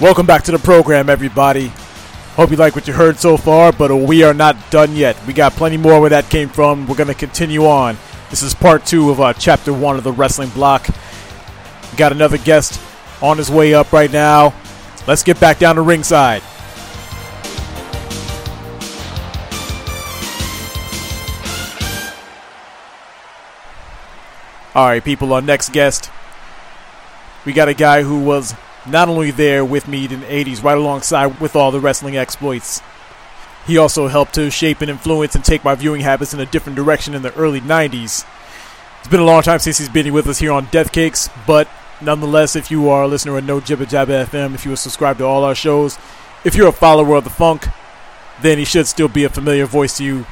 Welcome back to the program, everybody. Hope you like what you heard so far, but we are not done yet. We got plenty more where that came from. We're going to continue on. This is part two of uh, chapter one of the wrestling block. We got another guest on his way up right now. Let's get back down to ringside. All right, people, our next guest. We got a guy who was not only there with me in the 80s, right alongside with all the wrestling exploits. He also helped to shape and influence and take my viewing habits in a different direction in the early 90s. It's been a long time since he's been with us here on Death Cakes, but nonetheless, if you are a listener of No Jibba Jabba FM, if you are subscribed to all our shows, if you're a follower of the funk, then he should still be a familiar voice to you.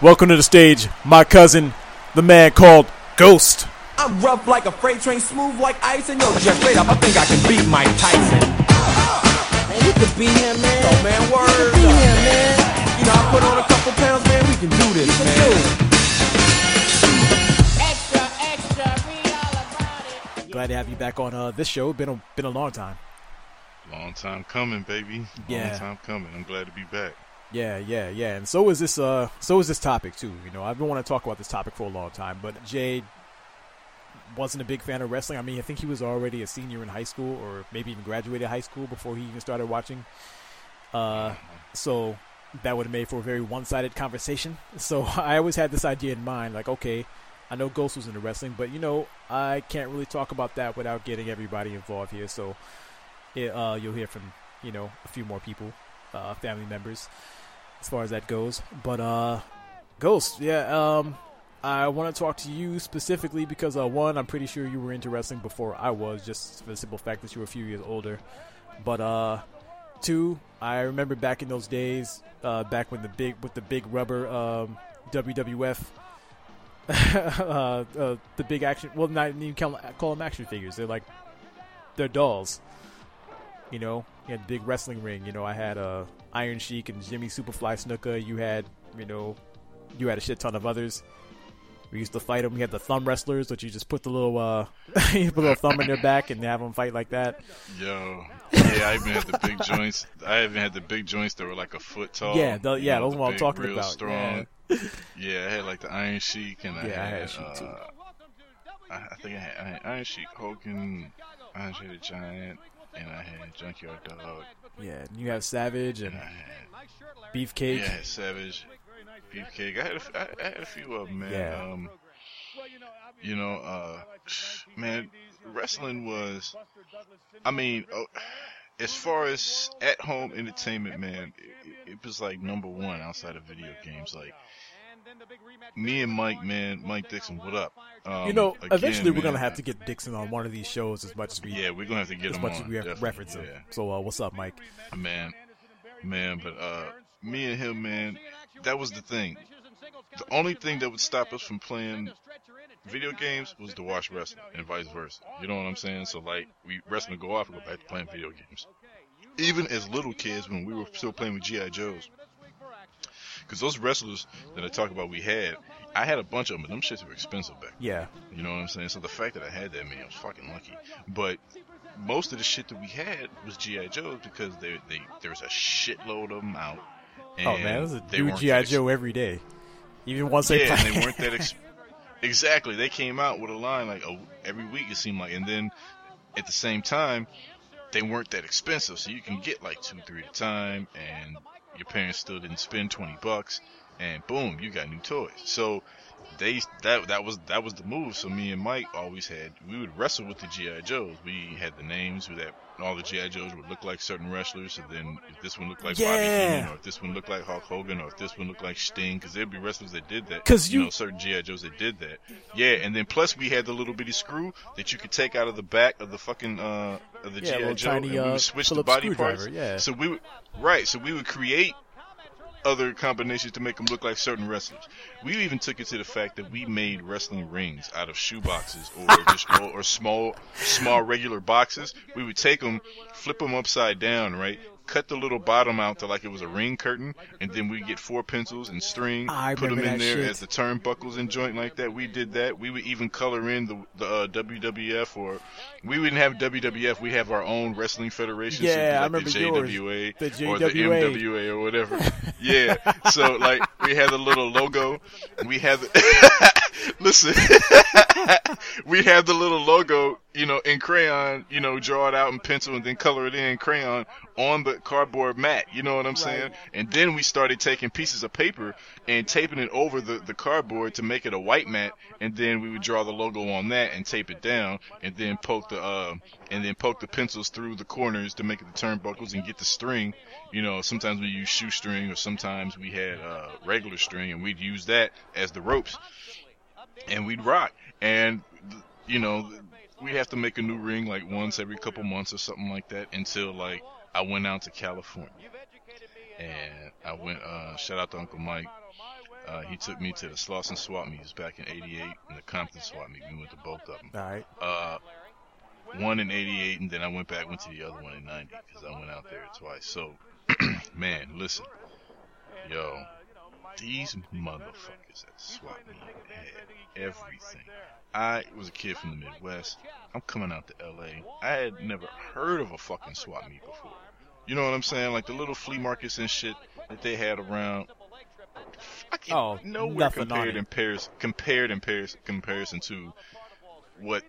Welcome to the stage, my cousin, the man called Ghost. I'm rough like a freight train, smooth like ice, and yo, just straight up, I think I can beat Mike Tyson. Man, you could beat him, man. Yo, man, You word could beat him, man. You know, I put on a couple pounds, man, we can do this, You can man. do it. Extra, extra, read all about it. Glad to have you back on uh, this show. Been a been a long time. Long time coming, baby. Yeah. Long time coming. I'm glad to be back. Yeah, yeah, yeah. And so is this uh so is this topic too. You know, I've been wanting to talk about this topic for a long time, but Jay wasn't a big fan of wrestling. I mean, I think he was already a senior in high school or maybe even graduated high school before he even started watching. Uh so that would have made for a very one-sided conversation. So I always had this idea in mind like, okay, I know Ghost was into wrestling, but you know, I can't really talk about that without getting everybody involved here. So it, uh, you'll hear from, you know, a few more people, uh, family members as far as that goes. But uh Ghost, yeah, um I want to talk to you specifically because uh one, I'm pretty sure you were into wrestling before I was, just for the simple fact that you were a few years older. But uh two, I remember back in those days, uh back when the big with the big rubber um WWF uh, uh, the big action well not even call, call them action figures. They're like they're dolls. You know, you had the big wrestling ring. You know, I had uh, Iron Sheik and Jimmy Superfly Snuka. You had, you know, you had a shit ton of others. We used to fight them. We had the thumb wrestlers, which you just put the little, uh, you put a little thumb in their back and have them fight like that. Yo. Yeah, I even had the big joints. I even had the big joints that were like a foot tall. Yeah, you yeah, know, those the are what I'm talking real about. Strong. Yeah. I had like the Iron Sheik and I Yeah, I had, had Sheik, too. uh, I, I think I had, I had Iron Sheik, Hogan, Andre the Giant, and I had Junkyard Dog, Yeah, and you have Savage and and had Beefcake. yeah, had Savage, Beefcake. I had a, f- I, I had a few of them, man. Yeah. Um, you know, uh, man, wrestling was. I mean, oh, as far as at home entertainment, man, it, it was like number one outside of video games. Like me and Mike, man, Mike Dixon, what up? Um, You know, again, eventually we're man, gonna have to get Dixon on one of these shows as much as we, Yeah, we're gonna have to get as him much on. as we have definitely, reference him. So, uh, what's up, Mike? man, man. But uh, me and him, man, that was the thing. The only thing that would stop us from playing video games was to watch wrestling, and vice versa. You know what I'm saying? So like, we wrestling would go off and go back to playing video games. Even as little kids, when we were still playing with GI Joes, because those wrestlers that I talk about, we had. I had a bunch of them, but them shits were expensive back. Yeah, You know what I'm saying? So the fact that I had that, man, I was fucking lucky. But most of the shit that we had was GI Joes because they, they there was a shitload of them out. Oh man, it was a new GI ex- Joe every day. Even once they yeah, they weren't that ex- exactly. They came out with a line like oh, every week it seemed like, and then at the same time they weren't that expensive, so you can get like two, three at a time, and your parents still didn't spend twenty bucks, and boom, you got new toys. So they that that was that was the move. So me and Mike always had we would wrestle with the GI Joes. We had the names that all the GI Joes would look like certain wrestlers. So then if this one looked like Bobby Heenan, or if this one looked like Hulk Hogan, or if this one looked like Sting, because there'd be wrestlers that did that. Because you- know certain GI Joes that did that. Yeah, and then plus we had the little bitty screw that you could take out of the back of the fucking uh of the Yeah, GI Joe, tiny, and we uh, would switch Phillips the body parts. yeah. So we would right. So we would create other combinations to make them look like certain wrestlers. We even took it to the fact that we made wrestling rings out of shoe boxes or just or, or small small regular boxes. We would take them, flip them upside down, right? Cut the little bottom out to like it was a ring curtain, and then we get four pencils and string, I put them in there shit. as the turnbuckles and joint like that. We did that. We would even color in the the uh, WWF or we wouldn't have WWF. We have our own wrestling federation. so Yeah, I like remember the yours. JWA or the MWA or whatever. yeah. So like we had the little logo. We had the listen. we had the little logo, you know, in crayon, you know, draw it out in pencil and then color it in crayon on the cardboard mat. You know what I'm saying? And then we started taking pieces of paper and taping it over the, the cardboard to make it a white mat. And then we would draw the logo on that and tape it down and then poke the, uh, and then poke the pencils through the corners to make it the turnbuckles and get the string. You know, sometimes we use shoestring or sometimes we had, uh, regular string and we'd use that as the ropes and we'd rock. And you know, we have to make a new ring like once every couple months or something like that until like I went out to California. And I went uh shout out to Uncle Mike. Uh, he took me to the Slauson Swap Meets back in '88 and the Compton Swap Meet. We went to both of them. All right. Uh, one in '88, and then I went back, went to the other one in '90 because I went out there twice. So, man, listen, yo, these motherfuckers at the swap meet had everything. I was a kid from the Midwest. I'm coming out to LA. I had never heard of a fucking swap meet before. You know what I'm saying? Like the little flea markets and shit that they had around. Fucking Oh, nowhere compared in Paris, compared in Paris, comparison to what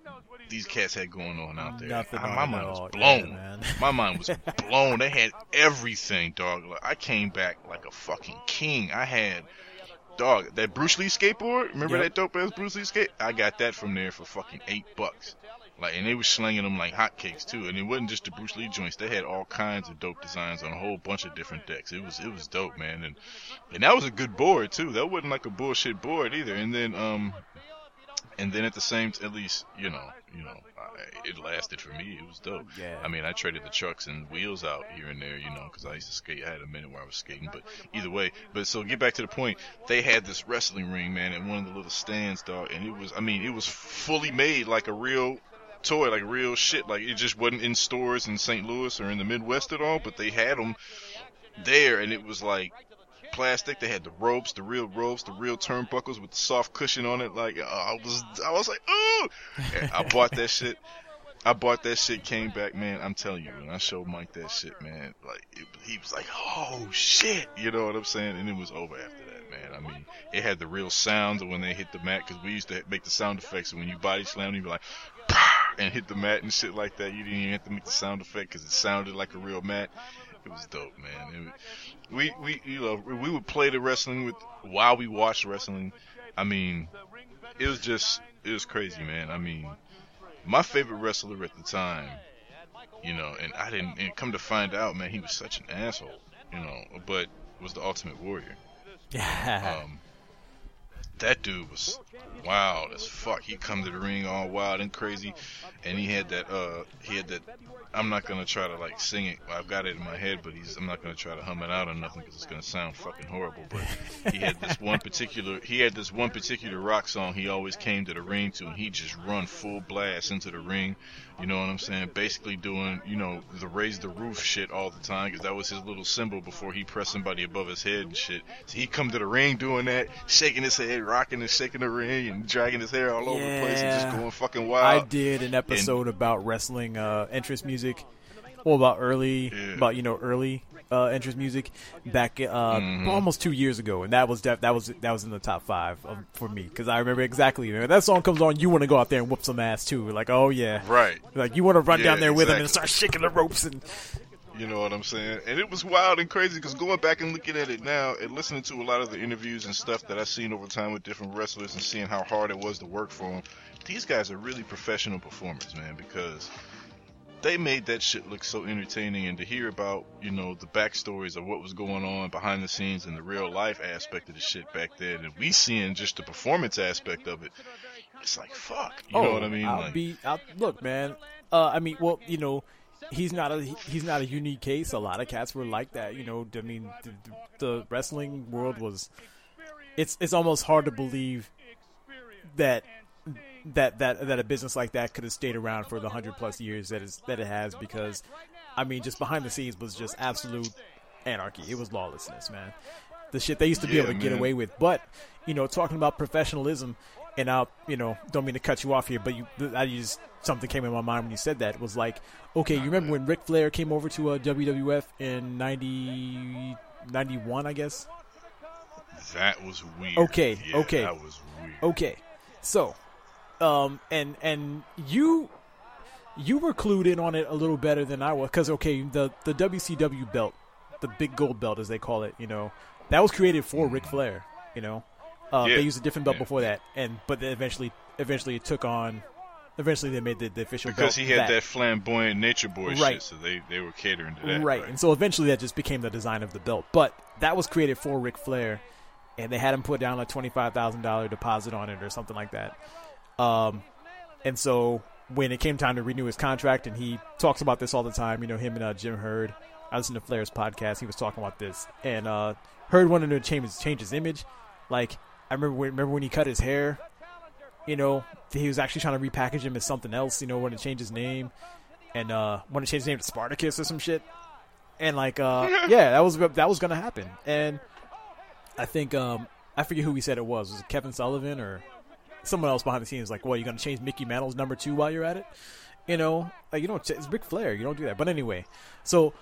these cats had going on out there. Nothing I- my mind was blown. Yeah, man. My mind was blown. They had everything, dog. Like, I came back like a fucking king. I had, dog, that Bruce Lee skateboard. Remember Yep. that dope ass Bruce Lee skate? I got that from there for fucking eight bucks. Like, and they was slinging them like hotcakes too. And it wasn't just the Bruce Lee joints. They had all kinds of dope designs on a whole bunch of different decks. It was, it was dope, man. And, and that was a good board too. That wasn't like a bullshit board either. And then, um, and then at the same, t- at least, you know, you know, I, it lasted for me. It was dope. Yeah. I mean, I traded the trucks and wheels out here and there, you know, because I used to skate. I had a minute where I was skating, but either way. But so get back to the point. They had this wrestling ring, man, at one of the little stands, dog, and it was, I mean, it was fully made like a real toy, like real shit. Like it just wasn't in stores in St. Louis or in the Midwest at all, but they had them there, and it was like plastic. They had the ropes, the real ropes, the real turnbuckles with the soft cushion on it. Like uh, I was, I was like, ooh! And I bought that shit. I bought that shit. Came back, man. I'm telling you, when I showed Mike that shit, man, like it, he was like, oh shit, you know what I'm saying? And it was over after that, man. I mean, it had the real sounds when they hit the mat because we used to make the sound effects. And when you body slam, you'd be like. And hit the mat and shit like that. You didn't even have to make the sound effect because it sounded like a real mat. It was dope, man. It, we we you know we would play the wrestling with while we watched wrestling. I mean, it was just it was crazy, man. I mean, my favorite wrestler at the time, you know, and I didn't and come to find out, man, he was such an asshole, you know, but was the Ultimate Warrior. Yeah. Um, that dude was wild as fuck. He come to the ring all wild and crazy, and he had that. Uh, he had that. I'm not gonna try to like sing it. I've got it in my head, but he's. I'm not gonna try to hum it out or nothing because it's gonna sound fucking horrible. But he had this one particular. He had this one particular rock song he always came to the ring to, and he just run full blast into the ring. You know what I'm saying? Basically doing, you know, the raise the roof shit all the time because that was his little symbol before he pressed somebody above his head and shit. So he come to the ring doing that, shaking his head, rocking and shaking the ring and dragging his hair all over the place and just going fucking wild. I did an episode about wrestling uh, entrance music. Well, about early, Yeah. about you know early uh, entrance music back uh, Mm-hmm. almost two years ago, and that was def- that was that was in the top five of, for me because I remember exactly. Man, that song comes on, you want to go out there and whoop some ass too. Like, oh yeah, Right. Like you want to run Yeah, down there with him and start shaking the ropes and You know what I'm saying? And it was wild and crazy because going back and looking at it now and listening to a lot of the interviews and stuff that I've seen over time with different wrestlers and seeing how hard it was to work for them, these guys are really professional performers, man, because they made that shit look so entertaining and to hear about, you know, the backstories of what was going on behind the scenes and the real life aspect of the shit back then and we seeing just the performance aspect of it. It's like fuck, you know what I mean? Oh, I'll like, be I'll, look, man. Uh, I mean, well, you know, he's not a he's not a unique case. A lot of cats were like that. You know, I mean, the, the wrestling world was. It's it's almost hard to believe that that that that a business like that could have stayed around for the hundred plus years that is that it has because, I mean, just behind the scenes was just absolute anarchy. It was lawlessness, man. The shit they used to be Yeah, able to get away with. But you know, talking about professionalism, and I'll, you know, don't mean to cut you off here, but you, I just something came in my mind when you said that was like, okay, you remember when Ric Flair came over to uh, WWF in 90, 91, I guess. That was weird. Okay, Yeah, okay. That was weird. Okay, so, um, and and you you were clued in on it a little better than I was because okay, the the WCW belt, the big gold belt as they call it, you know, that was created for Ric Flair. You know, uh, Yeah. they used a different belt Yeah. before that, and but then eventually eventually it took on. Eventually, they made the, the official Because he had that. that flamboyant nature boy Right. shit, so they, they were catering to that. right. And so eventually that just became the design of the belt. But that was created for Ric Flair, and they had him put down a twenty-five thousand dollar deposit on it or something like that. Um, and so when it came time to renew his contract, and he talks about this all the time, you know, him and uh, Jim Herd. I listened to Flair's podcast. He was talking about this, and uh, Herd wanted to change change his image. Like I remember, when, remember when he cut his hair. You know, he was actually trying to repackage him as something else. You know, wanted to change his name, and uh, wanted to change his name to Spartacus or some shit. And like uh yeah that was that was gonna happen. And i think um i forget who he said it was. Was it kevin sullivan or someone else behind the scenes? Like well you're gonna change mickey mantle's number two while you're at it? You know like you don't it's Ric flair you don't do that. But anyway so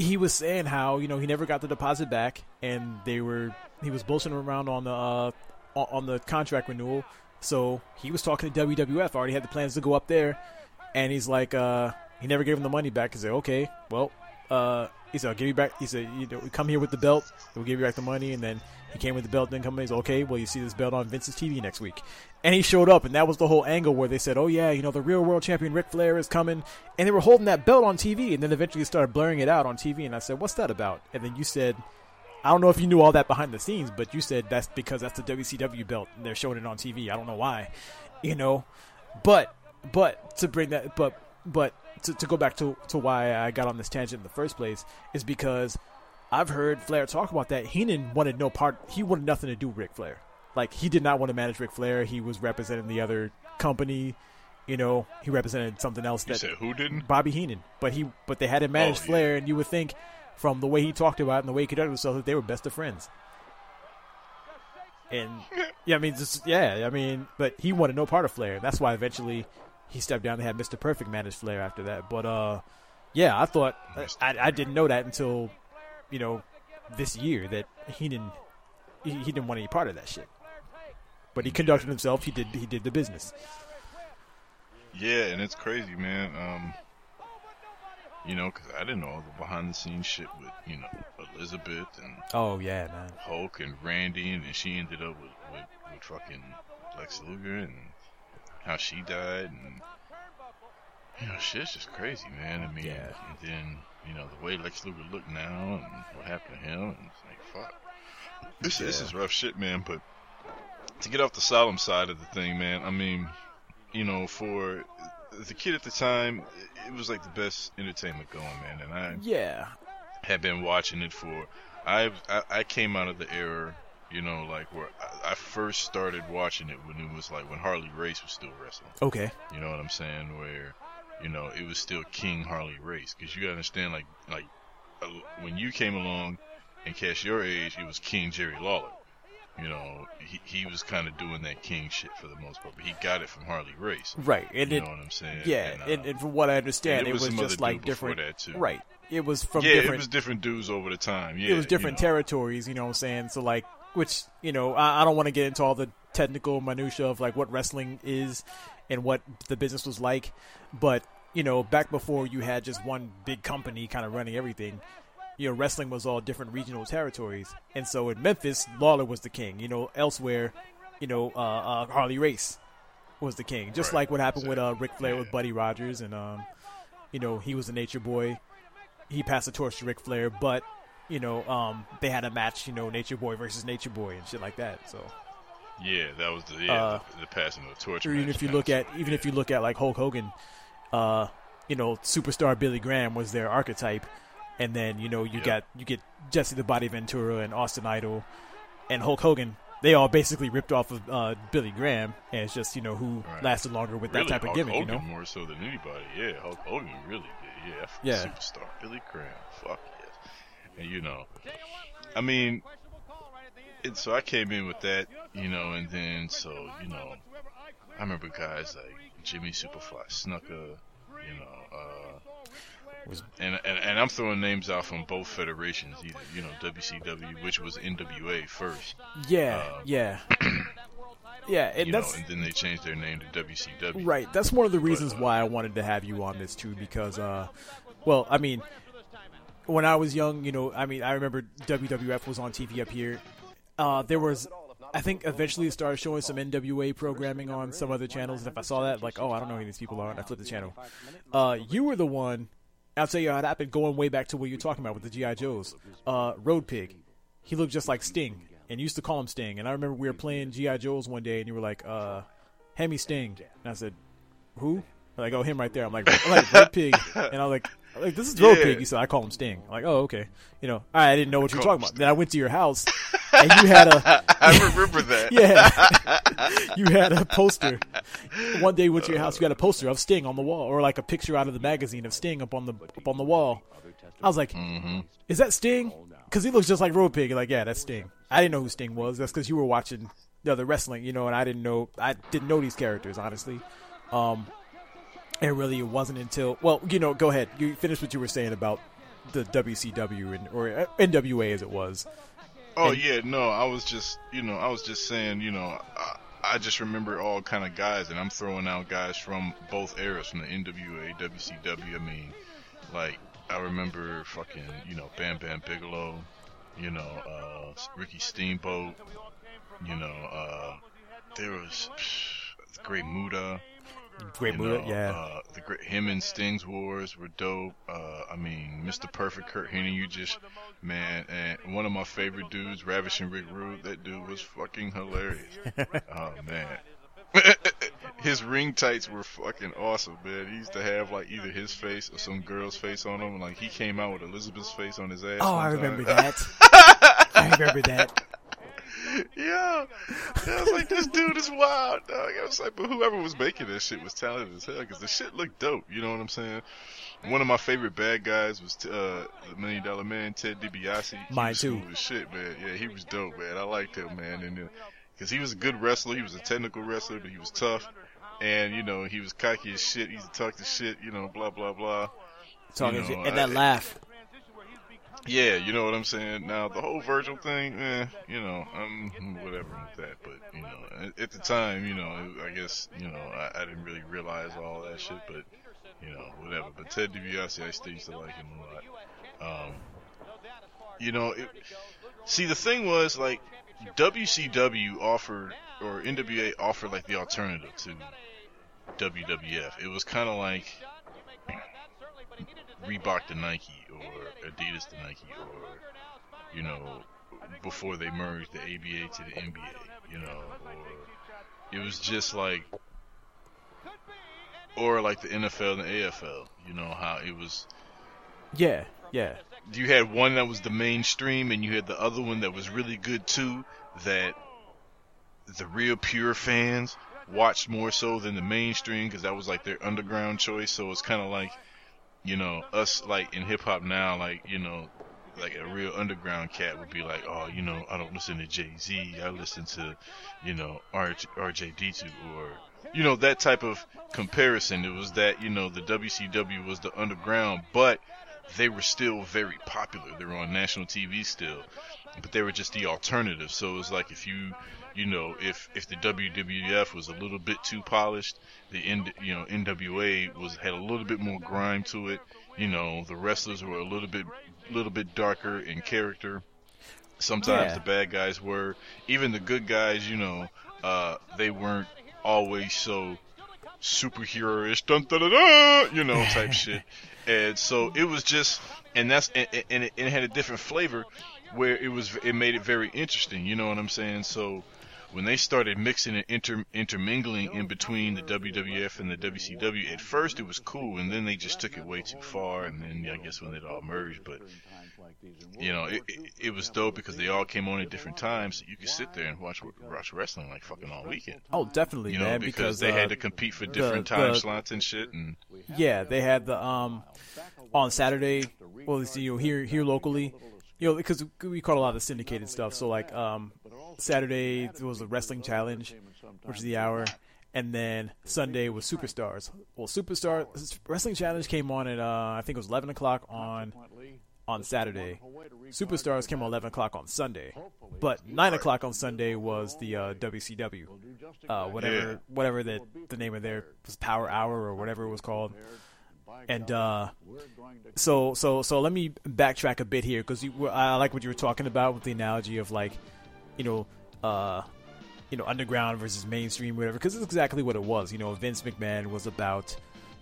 he was saying how you know he never got the deposit back and they were he was bullshitting around on the uh on- the contract renewal so he was talking to wwf already had the plans to go up there and he's like uh he never gave him the money back. He said, "Okay, well, uh, he said, I'll give you back." He said, "You know, we come here with the belt. We'll give you back the money." And then he came with the belt. Then come. He's okay. Well, you see this belt on Vince's TV next week. And he showed up, and that was the whole angle where they said, "Oh yeah, you know, the real world champion Ric Flair is coming," and they were holding that belt on TV. And then eventually started blurring it out on TV. And I said, "What's that about?" And then you said. I don't know if you knew all that behind the scenes, but you said that's because that's the WCW belt and they're showing it on TV. I don't know why, you know, but but to bring that, but but to, to go back to to why I got on this tangent in the first place is because I've heard Flair talk about that. Heenan wanted no part. He wanted nothing to do with Ric Flair. Like he did not want to manage Ric Flair. He was representing the other company. You know, he represented something else You that said who didn't? Bobby Heenan, but he but they had him manage Oh, yeah. Flair, and you would think from the way he talked about it and the way he conducted himself that they were best of friends. And yeah, I mean, just yeah, I mean, but he wanted no part of Flair. That's why eventually he stepped down and had Mr. Perfect manage Flair after that. But uh, yeah, I thought I, I didn't know that until you know this year that Heenan he, he didn't want any part of that shit. But he conducted himself. He did he did the business. Yeah, and it's crazy, man. Um, you know, because I didn't know all the behind the scenes shit with you know Elizabeth and Oh yeah, man. Hulk and Randy, and then she ended up with with, with fucking Lex Luger and how she died, and you know, shit's just crazy, man. I mean, Yeah. and then you know the way Lex Luger looked now and what happened to him, and it's like fuck. This this is rough shit, man. But to get off the solemn side of the thing, man, I mean, you know, for the kid at the time, it- it was like the best entertainment going, man, and I Yeah, had been watching it for. I I, I came out of the era, you know, like where I, I first started watching it when it was like when Harley Race was still wrestling. okay. You know what I'm saying? Where, you know, it was still King Harley Race. Because you gotta understand, like like uh, when you came along and cast your age, it was King Jerry Lawler. You know, he he was kind of doing that King shit for the most part, but he got it from Harley Race. Right, and You it know what I'm saying? Yeah, And, uh, and, and from what I understand, and it it was was, just like different. that, too. Right, it was from yeah, different. it was different dudes over the time. Yeah, it was different you know. territories. You know what I'm saying? So like, which you know, I, I don't want to get into all the technical minutia of like what wrestling is and what the business was like, but you know, back before you had just one big company kind of running everything. You know, wrestling was all different regional territories, and so in Memphis, Lawler was the king. You know, elsewhere, you know, uh, uh, Harley Race was the king. Just Right, like what happened with uh, exactly. Ric Flair with Buddy Rogers, and um, you know, he was a Nature Boy. He passed the torch to Ric Flair, but you know, um, they had a match, you know, Nature Boy versus Nature Boy and shit like that. So, Yeah, that was the yeah, Uh, the, the passing of the torch. or even if you look at, even yeah. if you look at like Hulk Hogan, uh, you know, superstar Billy Graham was their archetype, and then you know you Yeah. got you get Jesse the Body Ventura and Austin Idol, and Hulk Hogan they all basically ripped off of uh, Billy Graham, and it's just you know who Right. lasted longer with really, that type of Hulk gimmick, Hogan you know. more so than anybody. Yeah, Hulk Hogan really did. Yeah, Yeah. superstar Billy Graham. Fuck you know, I mean, and so I came in with that, you know, and then so you know, I remember guys like Jimmy Superfly Snuka, you know, uh, and, and and I'm throwing names out from both federations, either you know WCW, which was NWA first, Yeah, Uh, yeah, yeah, and you know, and then they changed their name to WCW. right. That's one of the reasons uh, why I wanted to have you on this too, because, uh, well, I mean, when I was young, you know, I mean, I remember WWF was on TV up here. Uh, there was, I think, eventually it started showing some NWA programming on some other channels, and if I saw that, like, oh, I don't know who these people are, and I flipped the channel. Uh, you were the one. I'll tell you how it happened. Going way back to what you're talking about with the GI Joes, uh, Road Pig. He looked just like Sting, and used to call him Sting. And I remember we were playing GI Joes one day, and you were like, uh, "Hemi Sting," and I said, "Who?" Like, oh, him right there. I'm like, I'm like Road Pig, and I was like, I'm like this is Road Yeah. Pig. He said, I call him Sting. I'm like, oh, okay. You know, I didn't know what you were talking about. Then I went to your house, and you had a I remember that. yeah, you had a poster. One day we went to your house, you had a poster of Sting on the wall, or like a picture out of the magazine of Sting up on the up on the wall. I was like, mm-hmm. "Is that Sting?" Because he looks just like Road Pig. Like, yeah, that's Sting. I didn't know who Sting was. That's because you were watching the other wrestling, you know, and I didn't know. I didn't know these characters honestly. Um, and really, it wasn't until well, you know, go ahead. You finish what you were saying about the WCW and or uh, NWA as it was. Oh And- yeah, no, I was just, you know, I was just saying, you know, I, I just remember all kind of guys, and I'm throwing out guys from both eras, from the NWA, WCW. I mean, like I remember fucking, you know, Bam Bam Bigelow, you know, uh, Ricky Steamboat, you know, uh, there was the Great Muta. Great you Muta, know, yeah. Uh, the great him and Sting's wars were dope. Uh, I mean, Mr. Perfect, Curt Hennig, you just man, and one of my favorite dudes, Ravishing Rick Rude. That dude was fucking hilarious. oh man. His ring tights were fucking awesome, man. He used to have like either his face or some girl's face on him. Like he came out with Elizabeth's face on his ass. Oh, I time. remember that. I remember that. Yeah. yeah, I was like, this dude is wild, dog. I was like, but whoever was making this shit was talented as hell because the shit looked dope. You know what I'm saying? One of my favorite bad guys was uh, the Million Dollar Man, Ted DiBiase. Mine too. Cool as shit, man. Yeah, he was dope, man. I liked him, man, and because he was a good wrestler, he was a technical wrestler, but he was tough. And you know he was cocky as shit. He used to talk to shit. You know, blah blah blah. Talking know, shit. and that I- laugh. Yeah, you know what I'm saying. Now the whole Virgil thing, eh, you know, I'm whatever with that. But you know, at, the time, you know, I guess you know, I, I didn't really realize all that shit. But you know, whatever. But Ted DiBiase, I still used to like him a lot. Um, you know, it, see the thing was like WCW offered or NWA offered like the alternative to WWF. It was kind of like Reebok to Nike or Adidas to Nike or you know before they merged the ABA to the NBA, you know, or it was just like or like the NFL and the AFL, you know how it was Yeah, yeah. you had one that was the mainstream and you had the other one that was really good too that the real pure fans watched more so than the mainstream because that was like their underground choice so it's kind of like you know us like in hip hop now like you know like a real underground cat would be like oh you know I don't listen to Jay-Z I listen to you know R- RJD2 or you know that type of comparison it was that you know the WCW was the underground but they were still very popular. They were on national TV still, but they were just the alternative. So it was like if you, you know, if if the WWF was a little bit too polished, the N, you know NWA was had a little bit more grime to it. You know, the wrestlers were a little bit little bit darker in character. Sometimes Yeah. the bad guys were, even the good guys. You know, uh, they weren't always so superhero-ish, dun, dun, dun, dun, you know, type shit. And so it was just, and that's, and, and, it, and it had a different flavor where it was, it made it very interesting. You know what I'm saying? So when they started mixing and inter, intermingling in between the WWF and the WCW, at first it was cool, and then they just took it way too far, and then I guess when it all merged, but you know, it, it, it was dope because they all came on at different times. So you could sit there and watch watch wrestling like fucking all weekend. Oh, definitely, You know, man. because, Because they uh, had to compete for different the- time the- slots and shit. And Yeah, they had the um on Saturday. Well, you know here here locally, you know because we caught a lot of syndicated stuff. So like um Saturday was the wrestling challenge, which is the hour, and then Sunday was Superstars. Well, Superstar wrestling challenge came on at uh I think it was eleven o'clock on on Saturday. Superstars came on eleven o'clock on Sunday, but nine o'clock on Sunday was the uh, WCW, uh, whatever Yeah. whatever the the name of their was Power Hour or whatever it was called. And uh, so so so let me backtrack a bit here because I like what you were talking about with the analogy of like, you know, uh, you know, underground versus mainstream, whatever. Because it's exactly what it was. You know, Vince McMahon was about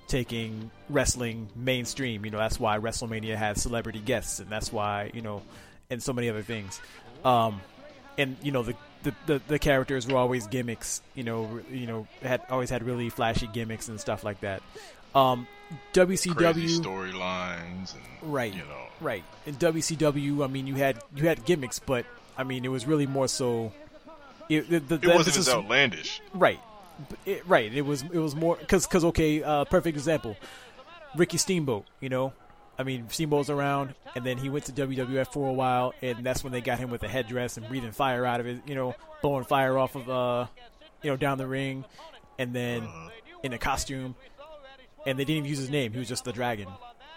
taking wrestling mainstream. You know, that's why WrestleMania had celebrity guests, and that's why you know, and so many other things. Um, and you know the, the the the characters were always gimmicks. You know, you know had always had really flashy gimmicks and stuff like that. Um, WCW storylines Right. you know Right. In WCW, I mean, you had you had gimmicks, but I mean, it was really more so. It, the, the, it wasn't emphasis- as outlandish. Right. It, right. It was it was more because because okay, uh, perfect example, Ricky Steamboat. You know, I mean Steamboat's around, and then he went to WWF for a while, and that's when they got him with a headdress and breathing fire out of it. You know, blowing fire off of uh, you know, down the ring, and then in a costume, and they didn't even use his name. He was just the Dragon.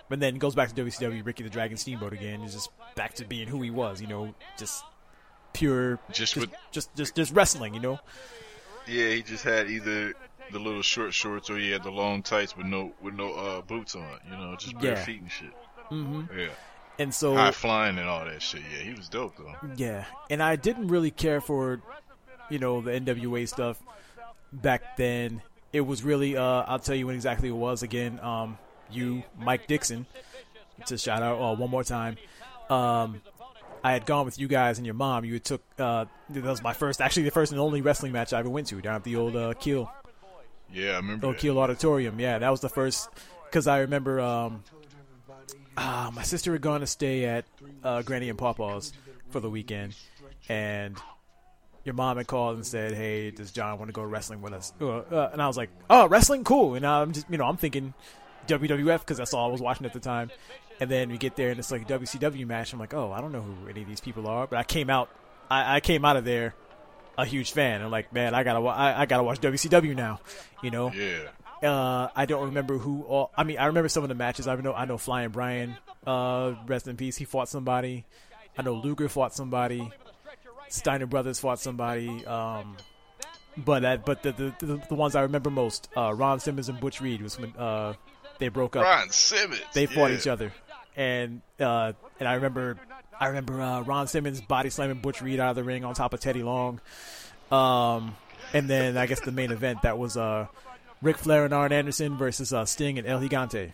But then goes back to WCW, Ricky the Dragon Steamboat again. Is just back to being who he was. You know, just pure, Just just with- just just, just wrestling. You know. Yeah, he just had either the little short shorts or he had the long tights with no with no uh, boots on. You know, just bare Yeah. feet and shit. hmm Yeah, And so high flying and all that shit. Yeah, he was dope though. Yeah, and I didn't really care for, you know, the NWA stuff back then. It was really, uh, I'll tell you when exactly it was again. Um, you, Mike Dixon, to shout out uh, one more time. Um, I had gone with you guys and your mom. You took uh, that was my first, actually the first and only wrestling match I ever went to down at the old uh, Kiel, Yeah, I remember. old that. Kiel Auditorium. Yeah, that was the first because I remember um, uh, my sister had gone to stay at uh, Granny and Pawpaw's for the weekend, and your mom had called and said, "Hey, does John want to go wrestling with us?" Uh, uh, and I was like, "Oh, wrestling, cool." And I'm just, you know, I'm thinking WWF because that's all I was watching at the time. And then we get there and it's like a WCW match. I'm like, "Oh, I don't know who any of these people are," but I came out, I, I came out of there a huge fan. I'm like, "Man, I gotta, wa- I, I gotta watch WCW now," you know. Yeah, Uh, I don't remember who. All, I mean, I remember some of the matches. I know. I know Flying Brian. Uh, rest in peace. He fought somebody. I know Luger fought somebody. Steiner Brothers fought somebody. Um, but that, but the, the the the ones I remember most, uh, Ron Simmons and Butch Reed was when uh they broke up. Ron Simmons. They fought yeah. each other, and uh, and I remember, I remember uh, Ron Simmons body slamming Butch Reed out of the ring on top of Teddy Long, um, and then I guess the main event that was uh, Ric Flair and Arn Anderson versus uh, Sting and El Gigante.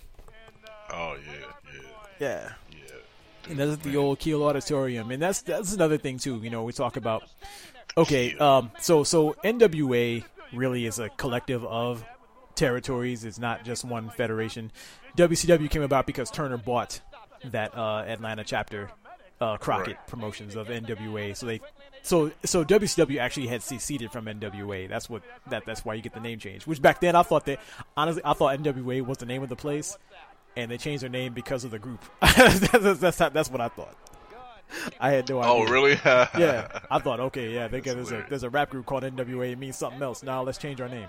Oh yeah, yeah, Yeah, yeah. and that's at the old Kiel Auditorium, and that's that's another thing too. You know, we talk about. Okay, um, so so NWA really is a collective of territories. It's not just one federation. WCW came about because Turner bought that uh, Atlanta chapter, uh, Crockett Right. Promotions of NWA. So they, so so WCW actually had seceded from NWA. That's what that that's why you get the name change. Which back then I thought that honestly I thought NWA was the name of the place, and they changed their name because of the group. that's, that's how- that's what I thought. I had no idea. Oh really? Yeah, I thought, okay, yeah, they got, there's a there's a rap group called NWA. It means something else. Now let's change our name.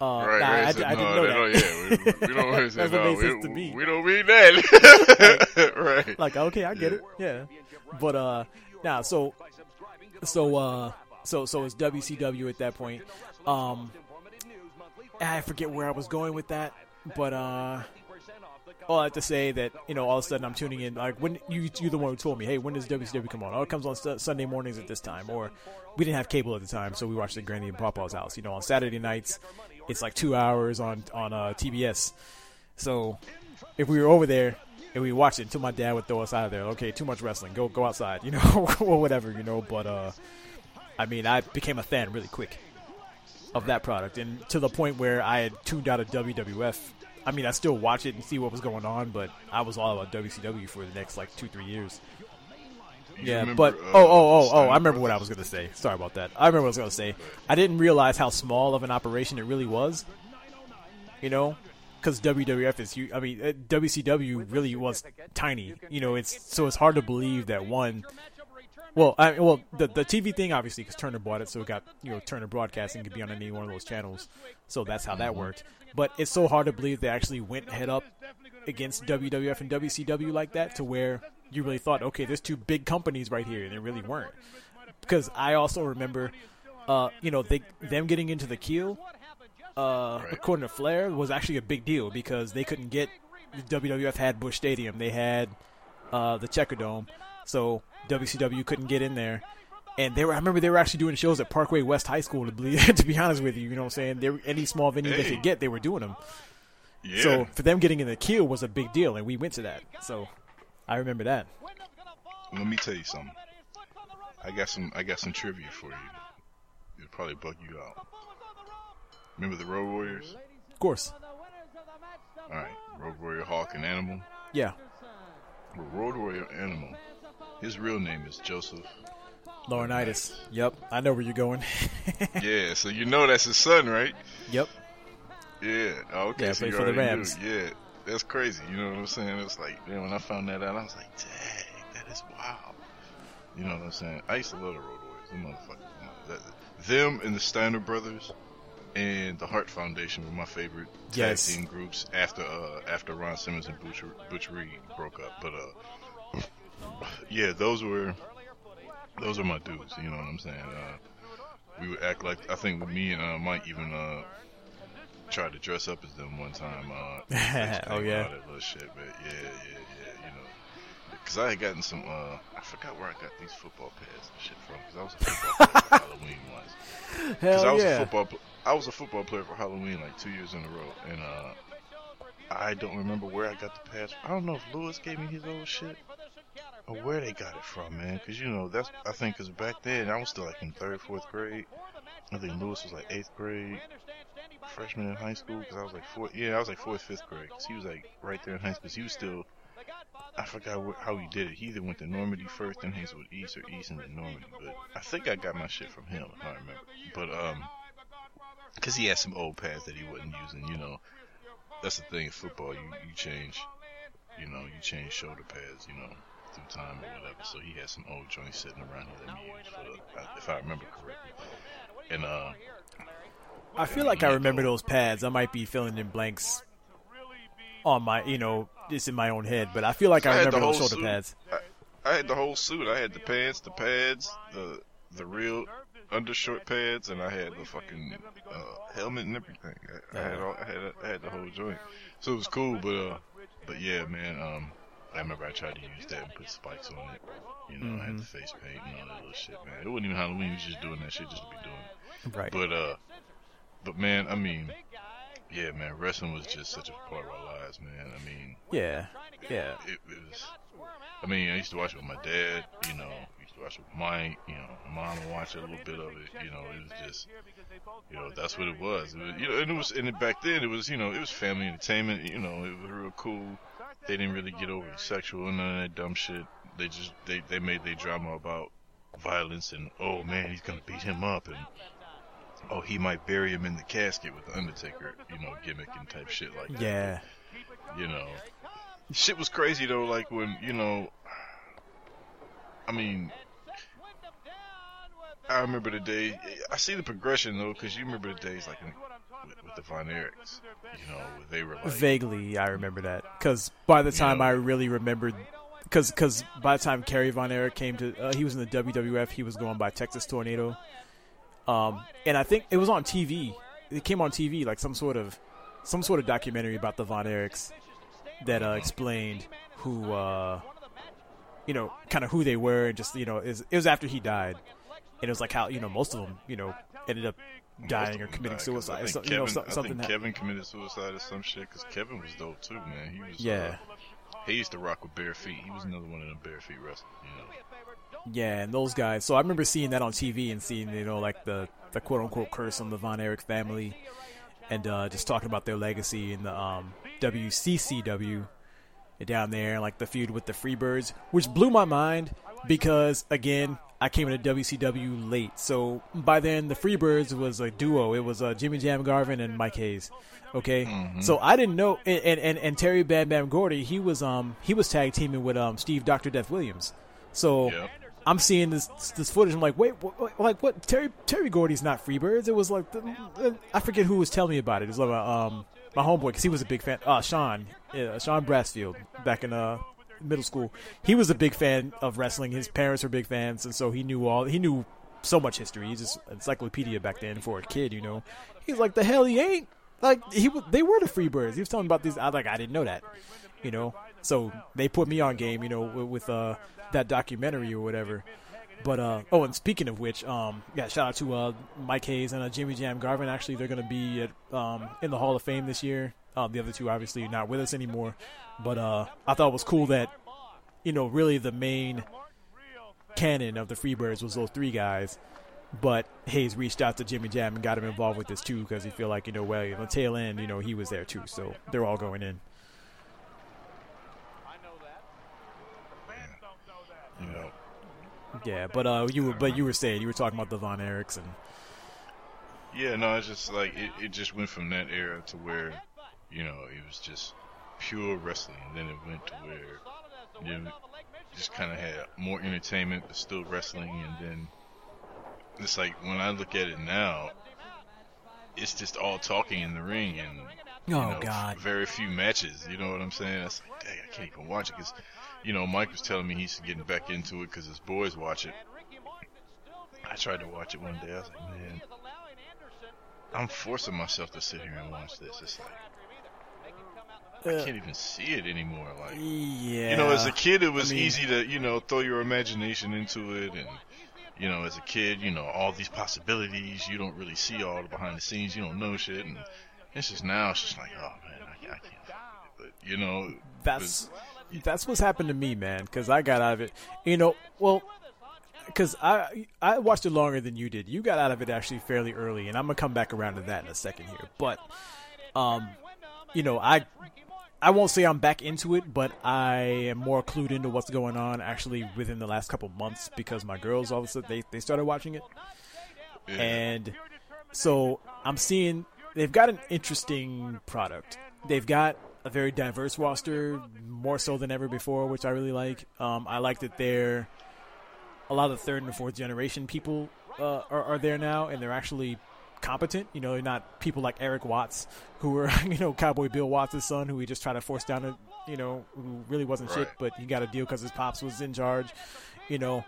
Uh, Right, nah, right. I, so, I no, didn't know they that. don't- yeah, we, we don't say That's what no. made sense to we, me. we don't mean that. right. like, okay, I get it. Yeah, but uh, now so so uh so so it's WCW at that point. Um, I forget where I was going with that, but uh. All I have to say that you know, all of a sudden I'm tuning in. Like when you you're the one who told me, hey, when does WCW come on? Oh, it comes on Su- Sunday mornings at this time. Or we didn't have cable at the time, so we watched it at Granny and Papa's house. You know, on Saturday nights, it's like two hours on on uh, TBS. So if we were over there and we watched it until my dad would throw us out of there, okay, too much wrestling, go go outside, you know, or whatever, you know. But uh, I mean, I became a fan really quick of that product, and to the point where I had tuned out of WWF I mean, I still watch it and see what was going on, but I was all about WCW for the next like two, three years. Yeah, remember, but uh, oh, oh, oh, oh! I remember what I was gonna say. Sorry about that. I remember what I was gonna say. I didn't realize how small of an operation it really was. You know, because WWF is huge. I mean, uh, WCW really was tiny. You know, it's so it's hard to believe that one. Well, I well the the TV thing obviously because Turner bought it, so it got you know Turner Broadcasting could be on any one of those channels, so that's how that worked. But it's so hard to believe they actually went head up against WWF and WCW like that to where you really thought, okay, there's two big companies right here, and they really weren't. Because I also remember, uh, you know, they them getting into the queue, uh, Right. according to Flair, was actually a big deal because they couldn't get WWF had Busch Stadium, they had uh, the Checker Dome, so WCW couldn't get in there. And they were, I remember they were actually doing shows at Parkway West High School. To be, to be honest with you, you know what I'm saying? They were, any small venue they could get, they were doing them. Yeah. So for them getting in the queue was a big deal, and we went to that. So I remember that. Let me tell you something. I got some. I got some trivia for you. It'll probably bug you out. Remember the Road Warriors? Of course, All right, Road Warrior Hawk and Animal. yeah. Road Warrior Animal. His real name is Joseph. Laurinaitis. Yep, I know where you're going. yeah, so you know that's his son, right? yep. Yeah. Oh, okay. Yeah, so for the already knew. Rams. Yeah, that's crazy. You know what I'm saying? It's like, yeah, when I found that out, I was like, dang, that is wild. You know what I'm saying? I used to love the Road Warriors. Them motherfuckers. Them and the Steiner brothers and the Hart Foundation were my favorite tag team groups after uh, after Ron Simmons and Butch, Butch Reed broke up. But uh, yeah, those were those are my dudes. You know what I'm saying? Uh, we would act like I think me and uh, Mike even uh, tried to dress up as them one time. Uh, Oh, yeah. that little shit. But yeah, yeah, yeah. You know, because I had gotten some. Uh, I forgot where I got these football pads and shit from. Because I was a football player for Halloween once. Because I Hell was a football. pl- I was a football player for Halloween like two years in a row, and uh, I don't remember where I got the pads. I don't know if Lewis gave me his old shit where they got it from, man. Because you know that's I think because back then I was still like in third, fourth grade. I think Lewis was like eighth grade, freshman in high school. Because I was like fourth. Yeah, I was like fourth, fifth grade. Cause he was like right there in high school. Cause he was still. I forgot how he did it. He either went to Normandy first, then Hazelwood East, or East and then Normandy. But I think I got my shit from him, if I remember. But um, because he had some old pads that he wasn't using. You know, that's the thing in football. You you change, you know, you change shoulder pads. You know, through time or whatever. So he had some old joints sitting around here that he used for, if I remember correctly. And uh, I feel like I remember those pads. I might be filling in blanks on my, you know, just in my own head, but I feel like I, had remember the those shoulder suit. pads. I, I had the whole suit. I had the pants, the pads, the the real undershort pads, and I had the fucking uh, helmet and everything. I, I had all, I had I had the whole joint, so it was cool. But uh, but yeah, man. Um, I remember I tried to use that and put spikes on it. You know, I had the face paint and all that little shit, man. It wasn't even Halloween. We was just doing that shit just to be doing it. Right. But uh, but man, I mean, yeah, man, wrestling was just such a part of our lives, man. I mean, yeah. Yeah. it, it was. I mean, I used to watch it with my dad. You know, I used to watch it with Mike. You know, my mom would watch a little bit of it. You know, it was just, you know, that's what it was. It was you know, and it was, and it, back then it was, you know, it was family entertainment. You know, it was real cool. They didn't really get over sexual and none of that dumb shit. They just they they made their drama about violence and oh man, he's gonna beat him up and oh he might bury him in the casket with the Undertaker. You know, gimmick and type shit like that Yeah. you know. Shit was crazy though, like when, you know, I mean, I remember the day, I see the progression though, because you remember the days like in, with, with the Von Erichs, you know, they were like, Vaguely, I remember that because by the time know. I really remembered, because because by the time Kerry Von Erich came to, uh, he was in the WWF. He was going by Texas Tornado, um, and I think it was on TV. It came on TV like some sort of some sort of documentary about the Von Erichs that uh, explained who, uh, you know, kind of who they were, and just you know, it was, it was after he died, and it was like how you know most of them, you know, ended up dying or committing suicide. I think So, Kevin, you know, so, I something. think Kevin committed suicide or some shit, because Kevin was dope too, man. He was, Yeah. uh, he used to rock with bare feet. He was another one of them bare feet wrestlers, you know. Yeah, and those guys. So I remember seeing that on TV and seeing, you know, like the, the quote unquote curse on the Von Erich family, and uh, just talking about their legacy in the um, WCCW down there, like the feud with the Freebirds, which blew my mind because again, I came into WCW late. So by then, the Freebirds was a duo. It was uh, Jimmy Jam Garvin and Mike Hayes. Okay, so I didn't know, and, and and and Terry Bam Bam Gordy, he was um he was tag teaming with um Steve Doctor Death Williams. So Yep. I'm seeing this this footage. I'm like, wait, what, like what? Terry Terry Gordy's not Freebirds. It was like the, I forget who was telling me about it. It was like um my homeboy because he was a big fan. Uh, Sean, yeah, Sean Brassfield back in uh middle school. He was a big fan of wrestling. His parents were big fans, and so he knew all. He knew so much history. He's just encyclopedia back then for a kid. You know, he's like the hell he ain't. Like he, they were the Freebirds. He was telling about these. I like, I didn't know that. You know, so they put me on game. You know, with, with uh that documentary or whatever. But uh oh, and speaking of which, um yeah, shout out to uh Mike Hayes and uh, Jimmy Jam Garvin. Actually, they're gonna be at, um in the Hall of Fame this year. Um, the other two obviously are not with us anymore. But uh I thought it was cool that you know really the main canon of the Freebirds was those three guys. But Hayes reached out to Jimmy Jam and got him involved with this too because he feel like you know well on the tail end you know he was there too, so they're all going in. You know, Yeah, but uh you were but you were saying you were talking about the Von Erichs and yeah, no, it's just like it, it just went from that era to where, you know, it was just pure wrestling. And then it went to where you know, just kind of had more entertainment, but still wrestling. And then it's like when I look at it now, it's just all talking in the ring and Oh, know, God. very few matches. You know what I'm saying? That's like, dang, I can't even watch it because, you know, Mike was telling me he's getting back into it because his boys watch it. I tried to watch it one day. I was like, man, I'm forcing myself to sit here and watch this. It's like I can't even see it anymore. Like yeah, you know, as a kid, it was I mean- easy to you know throw your imagination into it, and you know, as a kid, you know, all these possibilities. You don't really see all the behind the scenes. You don't know shit, and it's just now. It's just like, oh man, I, I can't. But you know, that's that's what's happened to me, man. Because I got out of it. You know, well, because I I watched it longer than you did. You got out of it actually fairly early, and I'm gonna come back around to that in a second here. But, um, you know, I I won't say I'm back into it, but I am more clued into what's going on actually within the last couple months because my girls all of a sudden they they started watching it. yeah, And so I'm seeing they've got an interesting product. They've got a very diverse roster, more so than ever before, which I really like. Um, I like that they're a lot of the third and fourth generation people uh, are, are there now, and they're actually competent. You know, they're not people like Erik Watts, who were you know Cowboy Bill Watts' son, who we just tried to force down a you know who really wasn't shit, but he got a deal because his pops was in charge. You know,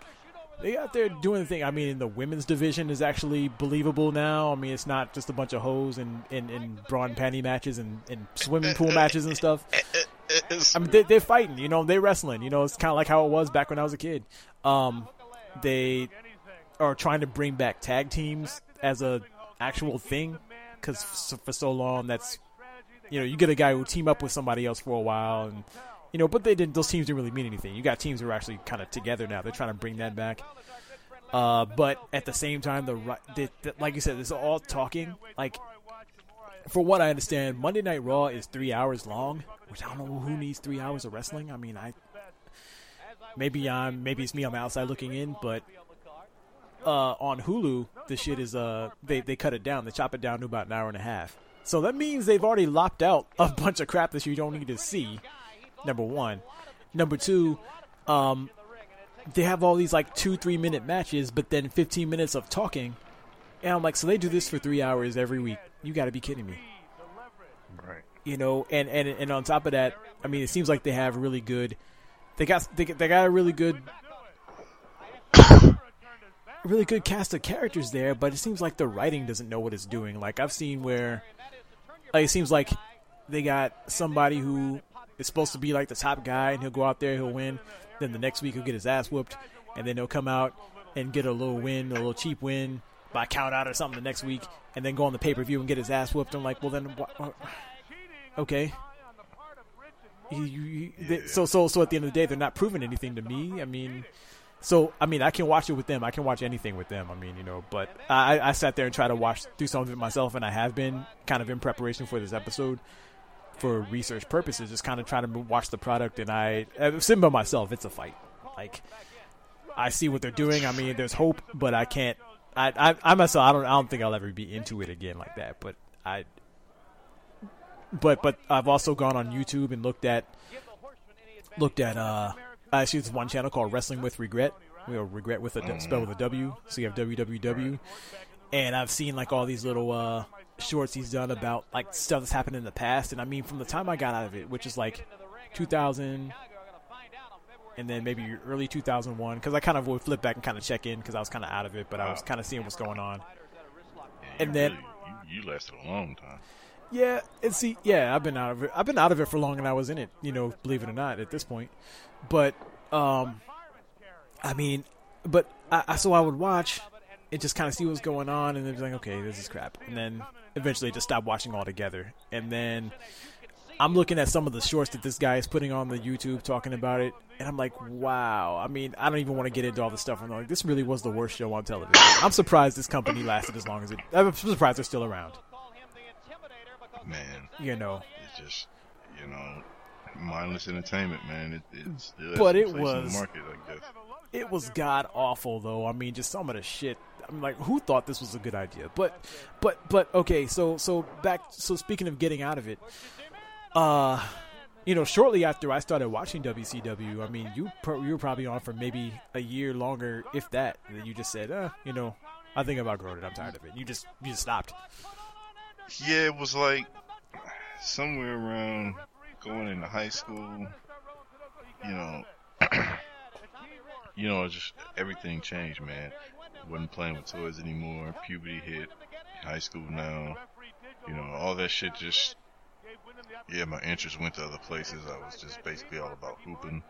they out there doing the thing. I mean, in the women's division is actually believable now. I mean, it's not just a bunch of hoes and and, and bra and panty matches and, and swimming pool matches and stuff. I mean, they, they're fighting. You know, they're wrestling. You know, it's kind of like how it was back when I was a kid. Um, they are trying to bring back tag teams as a actual thing because for so long that's you know you get a guy who team up with somebody else for a while and you know but they didn't those teams didn't really mean anything you got teams who are actually kind of together now they're trying to bring that back uh, but at the same time the, the, the like you said it's all talking like for what I understand, Monday Night Raw is three hours long, which I don't know who needs three hours of wrestling. I mean, I maybe I'm maybe it's me on the outside looking in, but uh, on Hulu, the shit is uh they they cut it down, they chop it down to about an hour and a half. So that means they've already lopped out a bunch of crap that you don't need to see. Number one, number two, um, they have all these like two three minute matches, but then fifteen minutes of talking. And I'm like, so they do this for three hours every week. You got to be kidding me right. you know and, and and on top of that i mean it seems like they have really good they got they, they got a really good really good cast of characters there but it seems like the writing doesn't know what it's doing like i've seen where like, it seems like they got somebody who is supposed to be like the top guy and he'll go out there he'll win then the next week he'll get his ass whooped and then he'll come out and get a little win a little cheap win by count out or something the next week and then go on the pay-per-view and get his ass whooped i'm like well then what uh, okay. You, you, you- they- so so so at the end of the day, they're not proving anything to me. I mean, so I mean, I can watch it with them. I can watch anything with them. I mean, you know, but I, I sat there and tried to watch through some of it myself, and I have been kind of in preparation for this episode. For research purposes, just kind of trying to watch the product. And I, sitting by myself. It's a fight. Like I see what they're doing. I mean, there's hope, but I can't. I, I, I myself, I don't, I don't think I'll ever be into it again like that. But I, but, but I've also gone on YouTube and looked at, looked at, uh, actually, there's one channel called Wrestling with Regret. You know, regret with a d- spell with a W. So you have www, and I've seen like all these little uh, shorts he's done about like stuff that's happened in the past. And I mean, from the time I got out of it, which is like 2000 and then maybe early 2001 because I kind of would flip back and kind of check in because I was kind of out of it, but I was kind of seeing what's going on. Yeah, And then- really- you, you lasted a long time. Yeah, and see, yeah, I've been out of it. I've been out of it for long, and I was in it. You know, believe it or not, at this point. But, um, I mean, but I, I so I would watch and just kind of see what's going on, and then be like, okay, this is crap, and then eventually just stop watching altogether. And then I'm looking at some of the shorts that this guy is putting on the YouTube talking about it, and I'm like, wow. I mean, I don't even want to get into all the stuff. I'm like, this really was the worst show on television. I'm surprised this company lasted as long as it. I'm surprised they're still around. Man, You know, it's just you know mindless entertainment, man. It, it's still But it was- the market, I guess. it was god awful though. I mean, just some of the shit. I'm like, who thought this was a good idea? But, but, but okay. So, so back. So speaking of getting out of it, uh, you know, shortly after I started watching WCW, I mean, you pro- you were probably on for maybe a year longer, if that. And then you just said, uh, you know, I think I've outgrown it. I'm tired of it. You just you just stopped. Yeah, it was like somewhere around going into high school. You know, you know, just everything changed, man. Wasn't playing with toys anymore. Puberty hit. High school now. You know, all that shit just. Yeah, my interest went to other places. I was just basically all about hooping.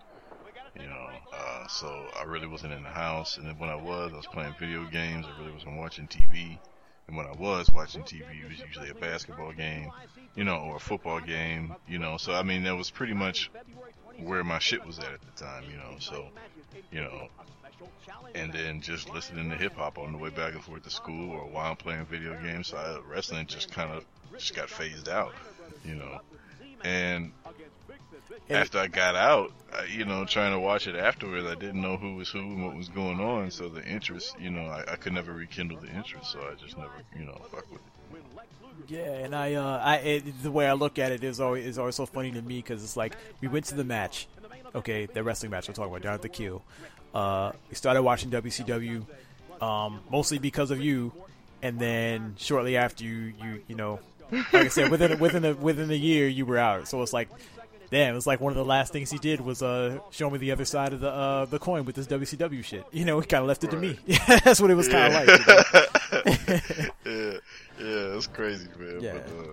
You know, uh, so I really wasn't in the house. And then when I was, I was playing video games. I really wasn't watching TV. And when I was watching TV, it was usually a basketball game, you know, or a football game, you know. So I mean, that was pretty much where my shit was at at the time, you know. So, you know, and then just listening to hip hop on the way back and forth to school or while I'm playing video games. So I, wrestling just kind of just got phased out, you know. And after I got out, I, you know, trying to watch it afterwards, I didn't know who was who and what was going on. So the interest, you know, I, I could never rekindle the interest. So I just never, you know, fuck with it. Yeah, and I, uh, I, it, the way I look at it is always is always so funny to me because it's like we went to the match, okay, the wrestling match we're talking about down at the Q. Uh, we started watching WCW, um, mostly because of you, and then shortly after you, you, you know, like I said, within within a, within a year you were out. So it's like, damn, it's like one of the last things he did was uh, show me the other side of the uh, the coin with this WCW shit. You know, he kind of left it to me. That's what it was kind of like. you know? yeah, yeah, it's crazy, man. Yeah. But, uh,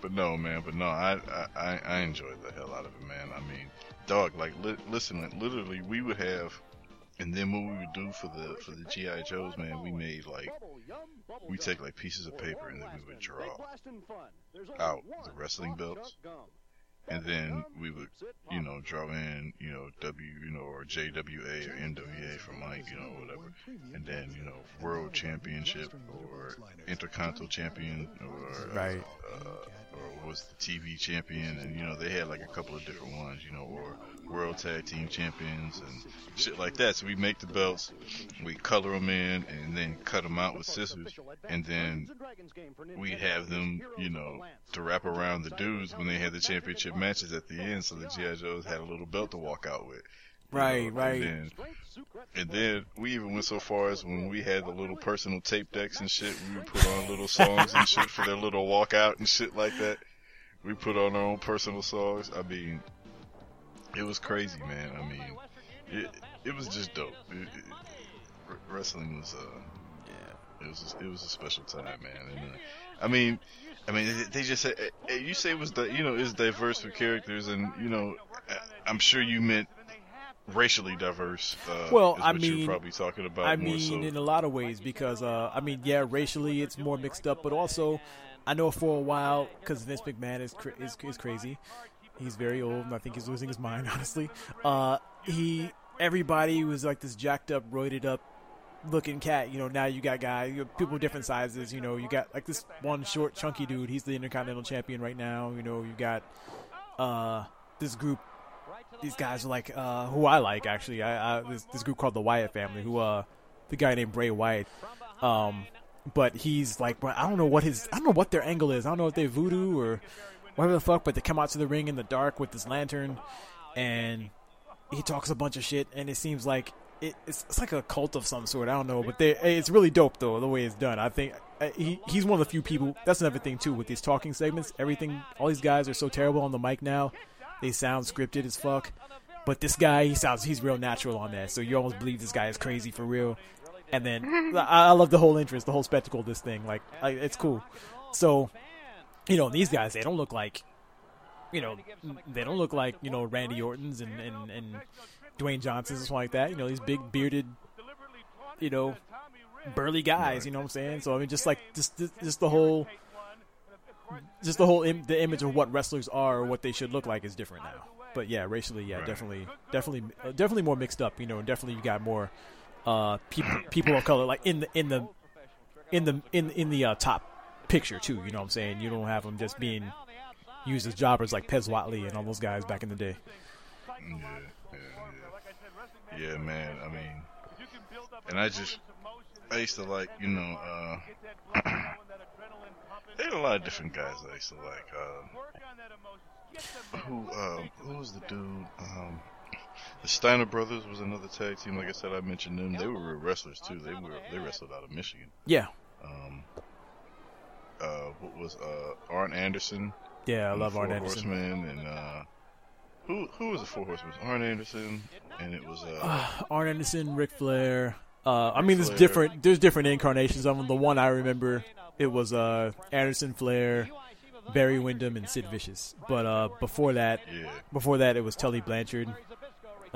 but no, man. But no, I, I, I- I enjoyed the hell out of it, man. I mean, dog, like, li- listen, literally, we would have, and then what we would do for the for the GI Joes, man, we made like, we take like pieces of paper and then we would draw out the wrestling belts, and then we would, you know, draw in, you know, W, you know, or JWA or NWA for Mike, you know, whatever, and then you know, World Championship or Intercontinental Champion or Right. uh, or was the TV champion, and you know, they had like a couple of different ones, you know, or World Tag Team Champions and shit like that. So we make the belts, we color them in, and then cut them out with scissors, and then we have them, you know, to wrap around the dudes when they had the championship matches at the end, so the GI Joes had a little belt to walk out with. Right, know, right. And then, and then we even went so far as when we had the little personal tape decks and shit, we would put on little songs and shit for their little walkout and shit like that. We put on our own personal songs. I mean, it was crazy, man. I mean, it it was just dope. It, it, wrestling was uh, yeah, it was it was a special time, man. And uh, I mean, I mean, they just say eh, you say it was the you know it's diverse with characters, and you know, I- I'm sure you meant racially diverse. Uh, Well, is I what you're mean- probably talking about. I more mean, so. in a lot of ways, because uh, I mean, yeah, racially it's more mixed up, but also, I know for a while because Vince McMahon is, cra- is is crazy. He's very old, and I think he's losing his mind. Honestly, uh, he everybody was like this jacked up, roided up looking cat. You know, now you got guys, you have people different sizes. You know, you got like this one short, chunky dude. He's the Intercontinental Champion right now. You know, you got uh, this group. These guys are like uh, who I like actually. I, I this, this group called the Wyatt family. Who uh, the guy named Bray Wyatt. Um, but he's like, I don't know what his, I don't know what their angle is. I don't know if they voodoo or whatever the fuck. But they come out to the ring in the dark with this lantern, and he talks a bunch of shit. And it seems like it, it's, it's like a cult of some sort. I don't know, but they, it's really dope though the way it's done. I think uh, he he's one of the few people. That's another thing too with these talking segments. Everything, all these guys are so terrible on the mic now. They sound scripted as fuck. But this guy, he sounds he's real natural on that. So you almost believe this guy is crazy for real. And then I, I love the whole interest, the whole spectacle of this thing. Like I, it's cool. So you know these guys, they don't look like you know they don't look like you know Randy Orton's and and, and Dwayne Johnson's and something like that. You know these big bearded, you know, burly guys. You know what I'm saying? So I mean, just like just just, just the whole. Just the whole Im- the image of what wrestlers are or what they should look like is different now. But yeah, racially, yeah, Right. definitely, definitely, uh, definitely more mixed up. You know, and definitely you got more uh, people people of color like in the in the in the in in the uh, top picture too. You know what I'm saying? You don't have them just being used as jobbers like Pez Whatley and all those guys back in the day. Yeah, yeah, yeah. Yeah, man. I mean, and I just, I used to like, you know, uh, there are a lot of different guys I used to like. Uh, who, um, who was the dude? Um, the Steiner brothers was another tag team. Like I said, I mentioned them. They were real wrestlers too. They were, they wrestled out of Michigan. Yeah, Um, uh, what was uh, Arn Anderson? yeah, I love Arn Anderson. Horsemen and uh, who who was the Four Horsemen? Arn Anderson, and it was uh, Arn Anderson, Ric Flair. Uh, I mean, there's Flair. different. There's different incarnations of them. The one I remember, it was uh, Anderson, Flair, Barry Windham, and Sid Vicious. But uh, before that, yeah, before that, it was Tully Blanchard.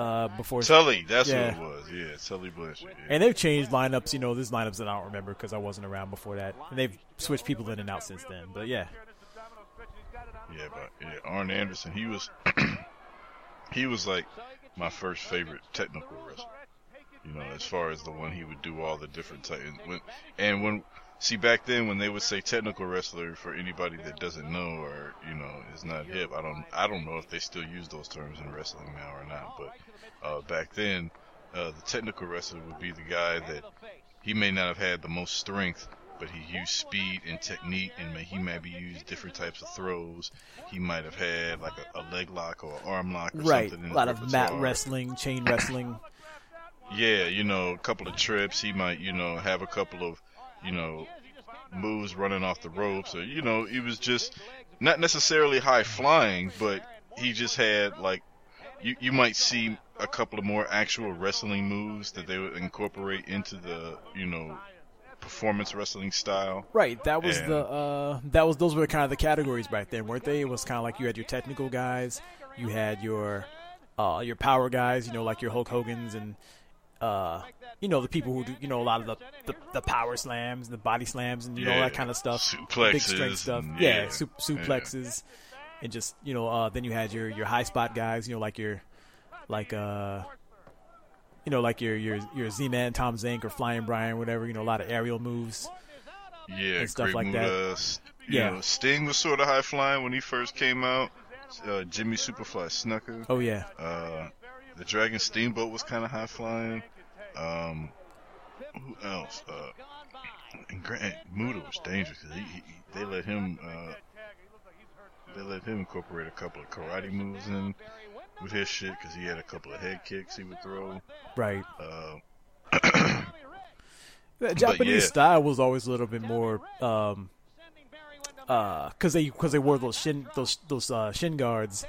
Uh, before Tully. That's Yeah. what it was. Yeah, Tully Blanchard. Yeah. And they've changed lineups. You know, there's lineups that I don't remember because I wasn't around before that. And they've switched people in and out since then. But yeah, Yeah, but yeah, Arn Anderson, he was he was like my first favorite technical wrestler. You know, as far as the one he would do all the different types. When, and when see back then when they would say technical wrestler for anybody that doesn't know or you know is not hip, I don't I don't know if they still use those terms in wrestling now or not. But uh, back then, uh, the technical wrestler would be the guy that he may not have had the most strength, but he used speed and technique, and may, he maybe used different types of throws. He might have had like a, a leg lock or an arm lock or right. something. in A lot of mat wrestling, chain wrestling. Yeah, you know, a couple of trips. He might, you know, have a couple of, you know, moves running off the ropes, or you know, he was just not necessarily high flying, but he just had like, you you might see a couple of more actual wrestling moves that they would incorporate into the, you know, performance wrestling style. Right. That was And- the uh, that was those were kind of the categories back then, weren't they? It was kind of like you had your technical guys, you had your uh, your power guys, you know, like your Hulk Hogan's and uh, you know the people who do you know a lot of the the, the power slams, the body slams, and you know all that kind of stuff, big strength stuff. yeah, yeah. su- suplexes, and just you know uh, then you had your your high spot guys, you know, like your like uh. You know, like your your your Z-Man, Tom Zenk, or Flying Brian, whatever. You know, a lot of aerial moves. Yeah, and stuff like that. Muta, S- You Yeah. know, Sting was sort of high flying when he first came out. Uh, Jimmy Superfly Snuka. Oh yeah, Uh, the Dragon Steamboat was kind of high flying. Um, who else? Uh, and Great Muta was dangerous. he, he, they let him. Uh, they let him incorporate a couple of karate moves in with his shit because he had a couple of head kicks he would throw. right. Uh, The Japanese yeah. style was always a little bit more, um, uh, cause they cause they wore those shin those those uh, shin guards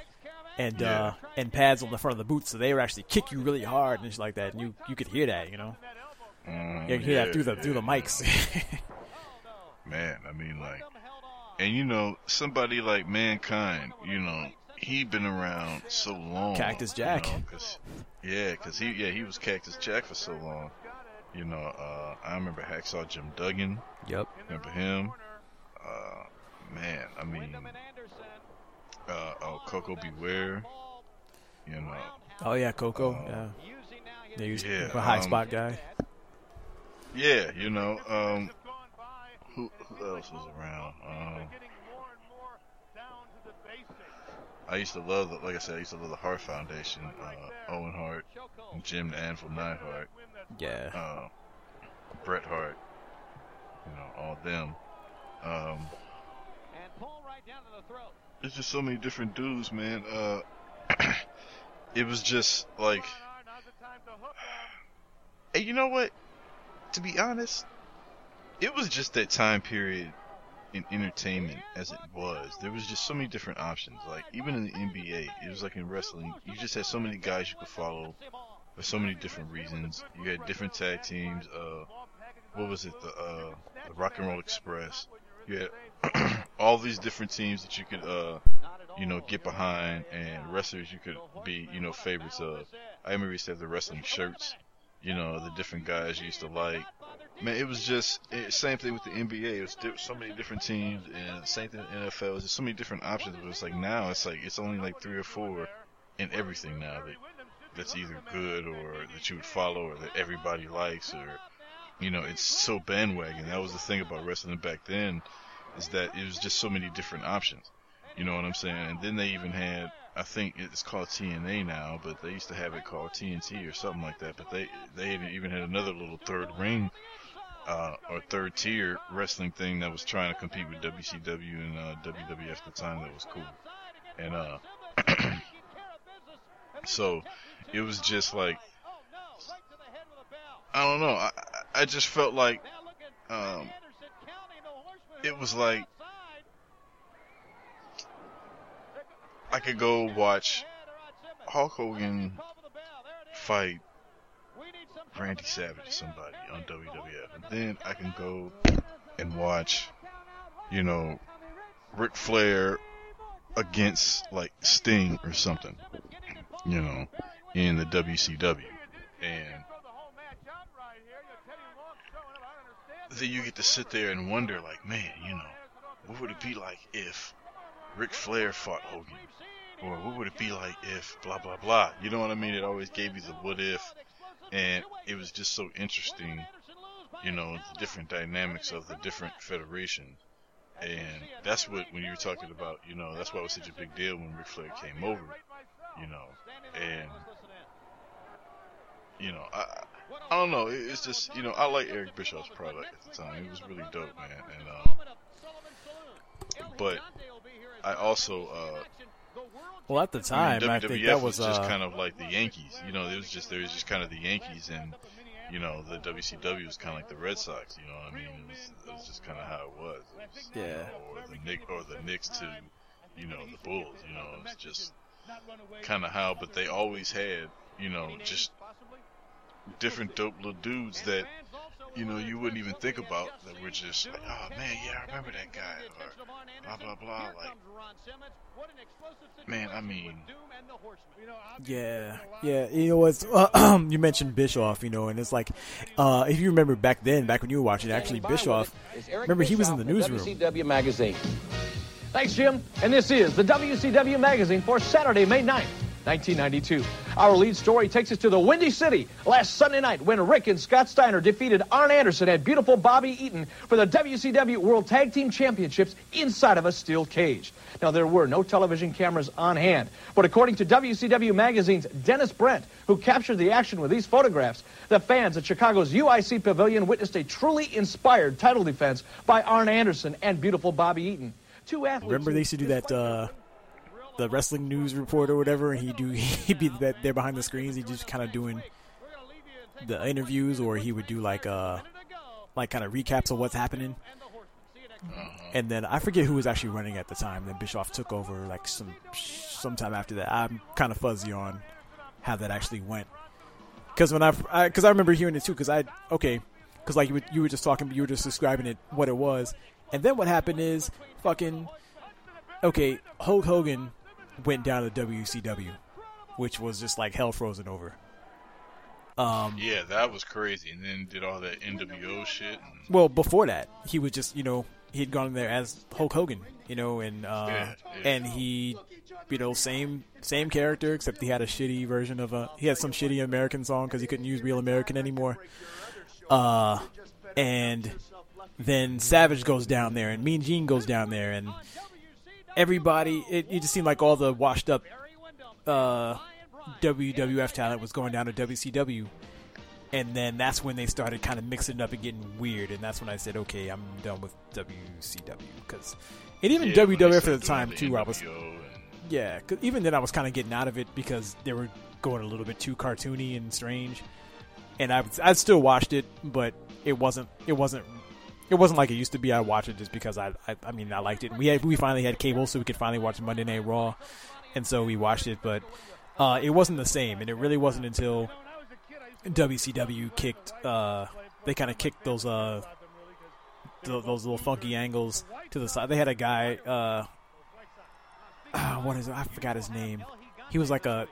and uh, and pads on the front of the boots, so they would actually kick you really hard and shit like that, and you you could hear that, you know, mm, you could hear that through the through the mics. Man, I mean, like, and you know, somebody like Mankind, you know, he been around so long. Cactus you Jack. know, 'cause- yeah, because he, yeah, he was Cactus Jack for so long. You know, uh, I remember Hacksaw Jim Duggan. yep. Remember him? Uh, man, I mean, uh, oh, Koko B. Ware. You know, Oh yeah, Koko. Uh, yeah. Yeah, he was yeah, a high um, spot guy. yeah, you know, um, who, who else was around? Um, I used to love, the, like I said, I used to love the Hart Foundation, uh, Owen Hart, and Jim the Anvil Neidhart, Yeah. uh, Bret Hart, you know, all them. Um, there's just so many different dudes, man. Uh, it was just like, hey, you know what? To be honest, it was just that time period in entertainment as it was. There was just so many different options. Like even in the NBA, it was like in wrestling, you just had so many guys you could follow for so many different reasons. You had different tag teams. Uh, what was it? The uh, the Rock and Roll Express. You had all these different teams that you could uh, you know, get behind and wrestlers you could be, you know, favorites of. I remember used to have the wrestling shirts, you know, the different guys you used to like. Man, it was just it, same thing with the NBA. It was di- so many different teams, and same thing with the NFL. It was just so many different options. But it's like now, it's like it's only like three or four in everything now that that's either good or that you would follow or that everybody likes or you know it's so bandwagon. That was the thing about wrestling back then is that it was just so many different options. You know what I'm saying? And then they even had I think it's called TNA now, but they used to have it called TNT or something like that. But they they even had another little third ring uh, or third tier wrestling thing that was trying to compete with WCW and uh, WWF at the time. That was cool. And uh, so it was just like I don't know. I I just felt like um, it was like I could go watch Hulk Hogan fight Randy Savage or somebody on WWF, and then I can go and watch, you know, Ric Flair against like Sting or something, you know, in the WCW, and then you get to sit there and wonder, like, man, you know, what would it be like if Ric Flair fought Hogan? Or what would it be like if blah blah blah? You know what I mean? It always gave you the what if, and it was just so interesting, you know, the different dynamics of the different federations. And that's what when you were talking about, you know, that's why it was such a big deal when Ric Flair came over, you know, and you know, I I don't know, it's just you know, I like Eric Bischoff's product at the time. It was really dope, man, and um, but I also uh, Well, at the I time, mean, I, think that was, just uh, kind of like the Yankees. You know, it was just there was just kind of the Yankees, and you know, the WCW was kind of like the Red Sox. You know, what I mean, it was, it was just kind of how it was. It was you Yeah. know, or the Nick or the Knicks to, you know, the Bulls. You know, it's just kind of how. But they always had, you know, just different dope little dudes that. You know, you wouldn't even think about that were just like, oh man, yeah, I remember that guy, or blah blah blah. Like, man, I mean, Yeah, yeah. You know what's uh, you mentioned Bischoff, you know, and it's like uh, if you remember back then, back when you were watching, actually Bischoff. Remember he was in the newsroom. WCW Magazine. Thanks, Jim. And this is the WCW Magazine for Saturday, May 9th, 1992. Our lead story takes us to the Windy City last Sunday night when Rick and Scott Steiner defeated Arn Anderson and beautiful Bobby Eaton for the WCW World Tag Team Championships inside of a steel cage. Now, there were no television cameras on hand, but according to WCW Magazine's Dennis Brent, who captured the action with these photographs, the fans at Chicago's UIC Pavilion witnessed a truly inspired title defense by Arn Anderson and beautiful Bobby Eaton. Two athletes. Remember they used to do that uh, the wrestling news report or whatever, and he do he'd be that there behind the screens. He just kind of doing the interviews, or he would do like uh like kind of recaps of what's happening. And then I forget who was actually running at the time. Then Bischoff took over like some sometime after that. I'm kind of fuzzy on how that actually went. Because when I because I, remember hearing it too. Because I okay because like you were, you were just talking, you were just describing it what it was, and then what happened is fucking okay. Hulk Hogan went down to WCW, which was just like hell frozen over. Um, Yeah, that was crazy. And then did all that NWO shit. And, well, before that, he was just you know he'd gone there as Hulk Hogan, you know, and uh, Yeah, yeah. and he, you know, same same character except he had a shitty version of a he had some shitty American song because he couldn't use real American anymore. Uh, and then Savage goes down there, and Mean Gene goes down there, and everybody. It, it just seemed like all the washed up uh, WWF talent was going down to WCW, and then that's when they started kind of mixing it up and getting weird, and that's when I said, okay, I'm done with WCW because, and even Yeah, WWF at the time doing too, the I was NWO and- yeah, 'cause even then I was kind of getting out of it because they were going a little bit too cartoony and strange, and I I still watched it, but it wasn't it wasn't it wasn't like it used to be. I watched it just because I I, I mean I liked it. We had we finally had cable, so we could finally watch Monday Night Raw, and so we watched it, but uh, it wasn't the same, and it really wasn't until WCW kicked uh, they kind of kicked those uh th- those little funky angles to the side. They had a guy. Uh, uh, what is it? I forgot his name. He was like a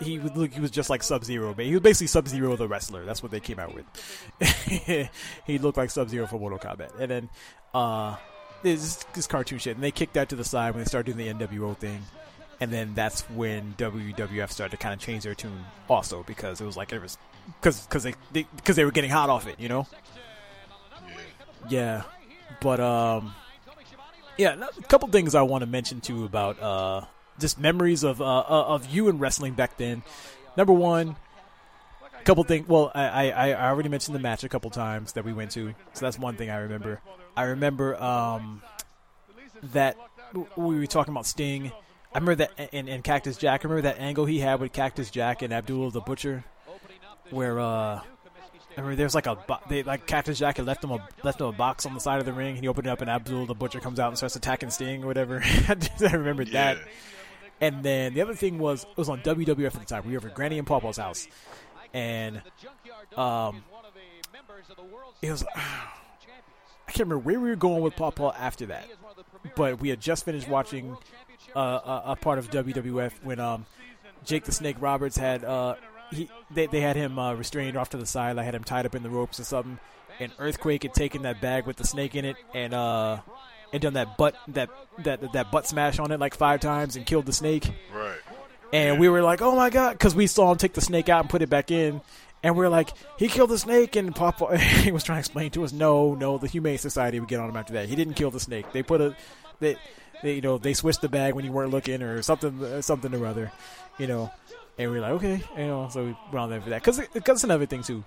he would look he was just like Sub Zero, but he was basically Sub Zero the wrestler. That's what they came out with. he looked like Sub Zero for Mortal Kombat, and then uh, this this cartoon shit. And they kicked that to the side when they started doing the NWO thing, and then that's when WWF started to kind of change their tune also because it was like it was because because they because they, were getting hot off it, you know. Yeah, but um, yeah, a couple things I want to mention too about uh just memories of uh uh, of you in wrestling back then. Number one, a couple things. Well, I, I I already mentioned the match a couple times that we went to, so that's one thing I remember. I remember um that we were talking about Sting. I remember that and, and Cactus Jack. I remember that angle he had with Cactus Jack and Abdul the Butcher, where uh. I remember there's like a they like Cactus Jack had left him a left him a box on the side of the ring. and He opened it up and Abdul the Butcher comes out and starts attacking Sting or whatever. I remembered that. And then the other thing was it was on WWF at the time. We were at Granny and Pawpaw's house, and um, it was I can't remember where we were going with Pawpaw after that, but we had just finished watching uh, a, a part of WWF when um, Jake the Snake Roberts had uh, he they, they had him uh, restrained off to the side. I had him tied up in the ropes or something. And Earthquake had taken that bag with the snake in it and uh and done that butt that that that butt smash on it like five times and killed the snake. Right. And we were like, "Oh my god!" Because we saw him take the snake out and put it back in, and we are like, "He killed the snake." And Papa he was trying to explain to us, "No, no, the Humane Society would get on him after that. He didn't kill the snake. They put a, they, they you know, they switched the bag when you weren't looking or something, uh, something or other, you know." And we are like, "Okay," you know, so we went on there for that because because another thing too.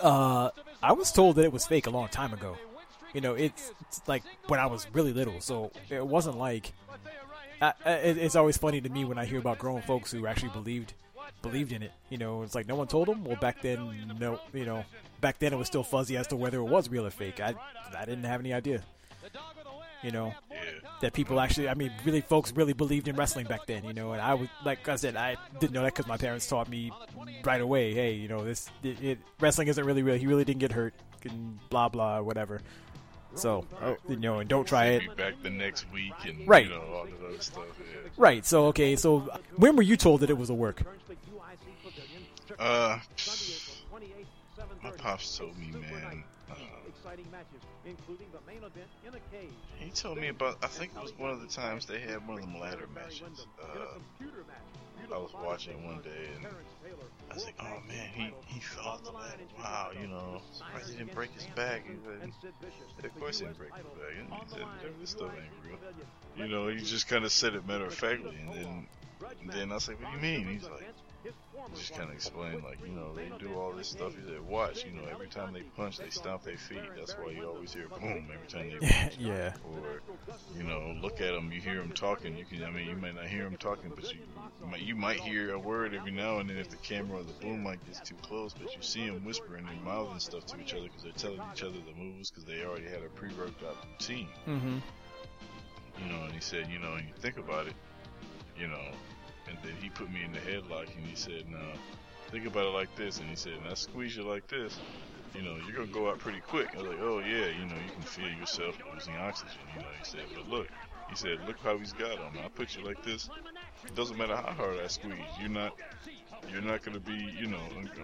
Uh, I was told that it was fake a long time ago. You know, it's, it's like when I was really little, so it wasn't like I, I, it- it's always funny to me when I hear about grown folks who actually believed believed in it. You know, it's like no one told them. Well, back then, no, you know, back then it was still fuzzy as to whether it was real or fake. I I didn't have any idea. You know, Yeah. that people actually, I mean, really, folks really believed in wrestling back then. You know, and I was like I said, I didn't know that because my parents taught me right away. Hey, you know, this it, it, wrestling isn't really real. He really didn't get hurt. And blah blah whatever. So oh, you know, and don't try it. Back the next week and Right. you know all that other stuff. Yeah. Right. So okay. So when were you told that it was a work? Uh, my pops told me, man. Uh, he told me about. I think it was one of the times they had one of them ladder matches. Uh, I was watching one day and I was like, "Oh man, he he fell the ladder. Wow, you know, surprised he didn't break his back." He of course he didn't break his back. "This stuff ain't real." You know, he just kind of said it matter of factly, and then and then I was like, "What do you mean?" He's like. He just kind of explained, like, you know, they do all this stuff. He said, watch, you know, every time they punch, they stomp their feet. That's why you always hear boom every time they punch. yeah. Or, you know, look at them, you hear them talking. You can, I mean, you might not hear them talking, but you, you might, you might hear a word every now and then if the camera or the boom mic gets too close. But you see them whispering and mouthing stuff to each other because they're telling each other the moves because they already had a pre-worked out routine. Mm-hmm. You know, and he said, you know, and you think about it, you know, and then he put me in the headlock and he said, no, think about it like this. And he said, and I squeeze you like this, you know, you're going to go out pretty quick. I was like, oh yeah, you know, you can feel yourself losing oxygen, you know, he said, but look, He said, "Look how he's got him. I put you like this. It doesn't matter how hard I squeeze. You're not, you're not gonna be, you know."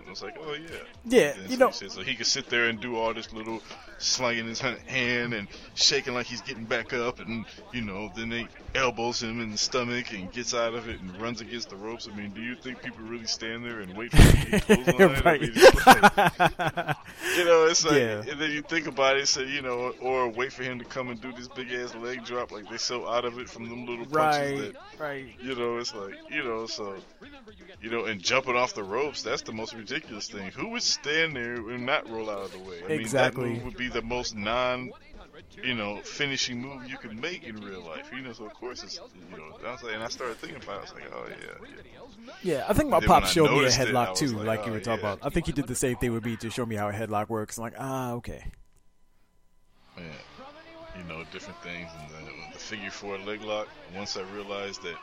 I was like, "Oh yeah." Yeah, And you so know- he said, so he could sit there and do all this little slanging his hand- hand and shaking like he's getting back up, and you know, then they elbows him in the stomach and gets out of it and runs against the ropes. I mean, do you think people really stand there and wait for him to get clotheslined? I right. mean, like- you know, it's like, Yeah. and then you think about it, say, you know, or wait for him to come and do this big ass leg drop, like they're so out of it from them little punches right, that, right. you know, it's like, you know, so, you know, and jumping off the ropes, that's the most ridiculous thing. Who would stand there and not roll out of the way? I mean, Exactly. that move would be the most non, you know, finishing move you could make in real life. You know, so of course it's, you know, I was like, and I started thinking about it, I was like, oh yeah, yeah. Yeah, I think my pop showed me a noticed it, headlock too, like, like, you oh, were talking yeah. about. I think he did the same thing with me to show me how a headlock works. I'm like, ah, okay. Yeah, you know, different things. And then the figure four leg lock, once I realized that,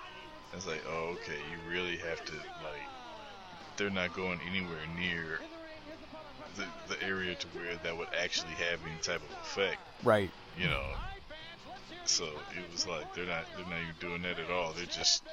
I was like, oh, okay, you really have to, like, they're not going anywhere near the, the area to where that would actually have any type of effect, Right. you know. So it was like, they're not, they're not even doing that at all. They're just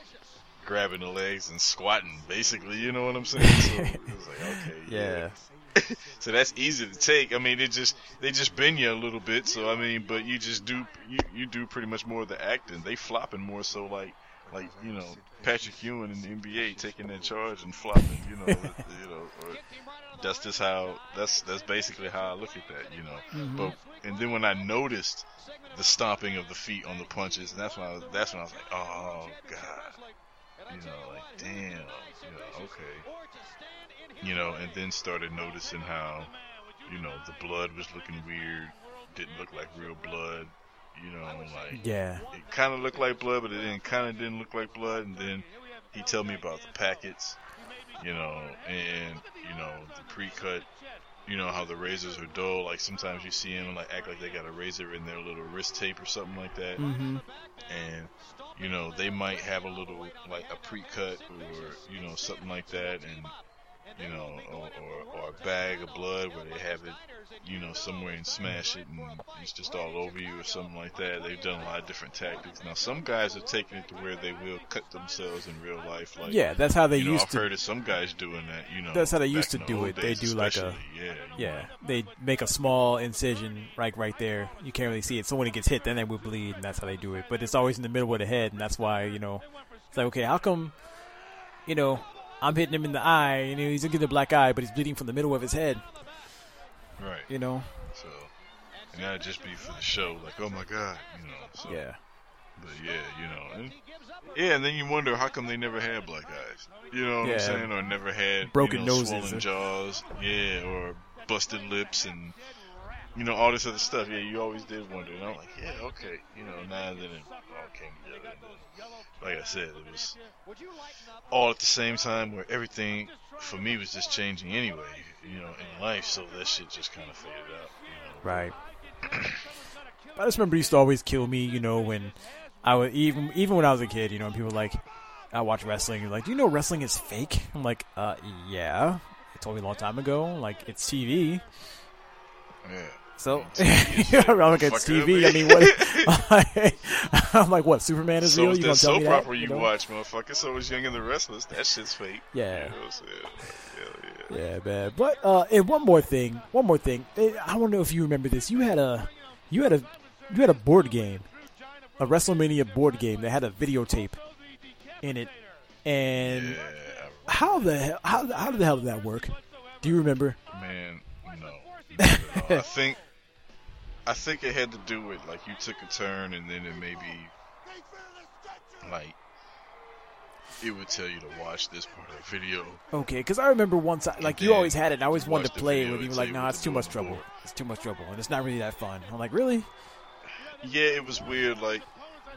grabbing the legs and squatting, basically, you know what I'm saying? So it was like, okay, Yeah. so that's easy to take. I mean, it just they just bend you a little bit. So I mean, but you just do you, you do pretty much more of the acting. They flopping more so like like you know Patrick Ewing in the NBA taking that charge and flopping. You know, you know. Or that's just how that's that's basically how I look at that. You know, mm-hmm. but and then when I noticed the stomping of the feet on the punches, and that's when I was, that's when I was like, oh god, you know, like damn, you know, okay you know, and then started noticing how, you know, the blood was looking weird, didn't look like real blood, you know, like Yeah. it kind of looked like blood, but it didn't kind of didn't look like blood. And then he told me about the packets, you know, and you know the pre-cut, you know how the razors are dull. Like sometimes you see them like act like they got a razor in their little wrist tape or something like that, Mm-hmm. and you know they might have a little like a pre-cut or you know something like that, and you know, or, or, or a bag of blood where they have it, you know, somewhere and smash it and it's just all over you or something like that. They've done a lot of different tactics. Now, some guys have taken it to where they will cut themselves in real life. Like, Yeah, that's how they you know, used I've to. heard of some guys doing that. You know, That's how they used to do it. They do like a- yeah, Yeah, know. they make a small incision right right there. You can't really see it. So when it gets hit, then they will bleed, and that's how they do it. But it's always in the middle of the head, and that's why you know, it's like okay, how come, you know, I'm hitting him in the eye, and you know, he's getting a black eye, but he's bleeding from the middle of his head. right. You know, So, and that'd just be for the show, like, oh my god, you know. So, yeah, But yeah, you know, and, yeah, and then you wonder how come they never had black eyes. You know what Yeah. I'm saying? Or never had Broken you know, noses. swollen jaws, yeah, or busted lips, and you know all this other stuff. Yeah, you always did wonder. And I'm like, yeah, okay, you know, now that it all came together. Then, like I said, it was all at the same time where everything for me was just changing anyway. You know, in life, so that shit just kind of faded out. You know? right. I just remember it used to always kill me, you know, when I was even even when I was a kid, you know, and people were like I watch wrestling. You're like, do you know wrestling is fake? I'm like, uh, yeah. They told me a long time ago. Like, it's TV. Yeah. So I'm like, it's up, TV. I mean, what? I'm like, what? Superman is So real? You gonna tell soap me that? opera you know? watch, motherfucker. So was Young and the Restless. That shit's fake. Yeah. You know what I'm saying? Hell yeah. Yeah, man. But uh, and one more thing, one more thing. I don't know if you remember this. You had a, you had a, you had a board game, a WrestleMania board game that had a videotape in it, and Yeah, how the hell, how how the hell did that work? Do you remember? man, no. Not at all. I think, I think it had to do with like you took a turn and then it maybe, like, it would tell you to watch this part of the video. Okay, because I remember once, I, like you always had it. and I always wanted to play it with you. Like, nah, it's too much trouble. It's too much trouble, and it's not really that fun. I'm like, really? Yeah, it was weird. Like,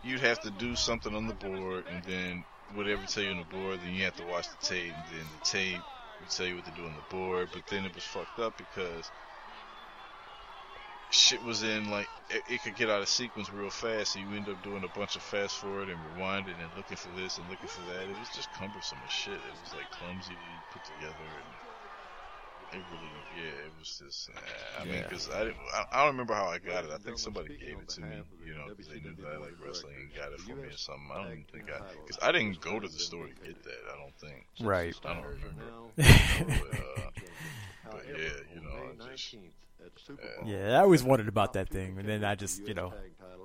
you'd have to do something on the board and then whatever tell you on the board, then you have to watch the tape, and then the tape would tell you what to do on the board. But then it was fucked up because shit was in like it, it could get out of sequence real fast, so you end up doing a bunch of fast forward and rewinding and looking for this and looking for that. It was just cumbersome as shit. It was like clumsy to put together. And It really, yeah, it was just. Uh, I mean, because I didn't. I, I don't remember how I got it. I think somebody gave it to me, you know, because they knew that I like wrestling and got it for me or something. I don't even think I, because I didn't go to the store to get that. I don't think. Right. I don't remember. But, uh, but yeah, you know, I just. Yeah, I always wondered about that thing, and then I just, you know,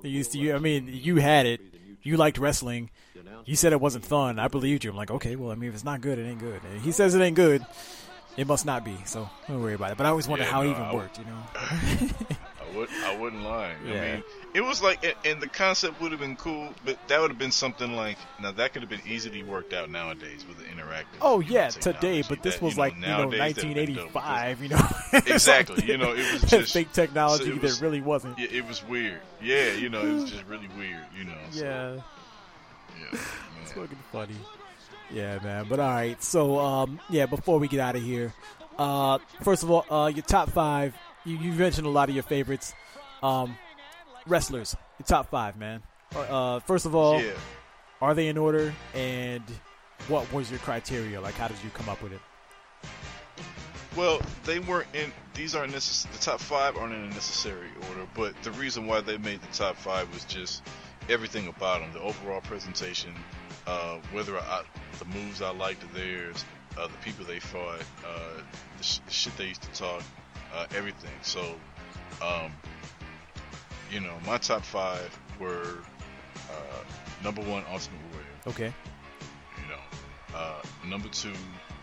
you used to. You, I mean, you had it. You liked wrestling. You said it wasn't fun. I believed you. I'm like, okay, well, I mean, if it's not good, it ain't good. And he says it ain't good. It must not be. So don't worry about it. But I always wondered Yeah, how it even I- worked. You know. I would I wouldn't lie. Yeah. I mean, it was like, and- the concept would have been cool, but that would have been something like now that could have been easily worked out nowadays with the interactive. Oh yeah, today. But this that, was you know, like you know nowadays that would've been dope, because- 1985. You know. Exactly, you know, it was just- fake technology so was- that really wasn't. Yeah, it was weird. Yeah, you know, it was just really weird. You know. So, Yeah. yeah. It's fucking funny. Yeah, man. But all right. So, um, yeah. Before we get out of here, uh, first of all, uh, your top five. You, you mentioned a lot of your favorites, um, wrestlers. Your top five, man. Uh, first of all, Yeah. are they in order? And what was your criteria? Like, how did you come up with it? Well, they weren't in. These aren't necess- The top five aren't in a necessary order, but the reason why they made the top five was just everything about them. The overall presentation, uh, whether I, the moves I liked of theirs, uh, the people they fought, uh, the, sh- the shit they used to talk, uh, everything. So, um, you know, my top five were uh, number one, Ultimate Warrior. Okay. You know, uh, number two,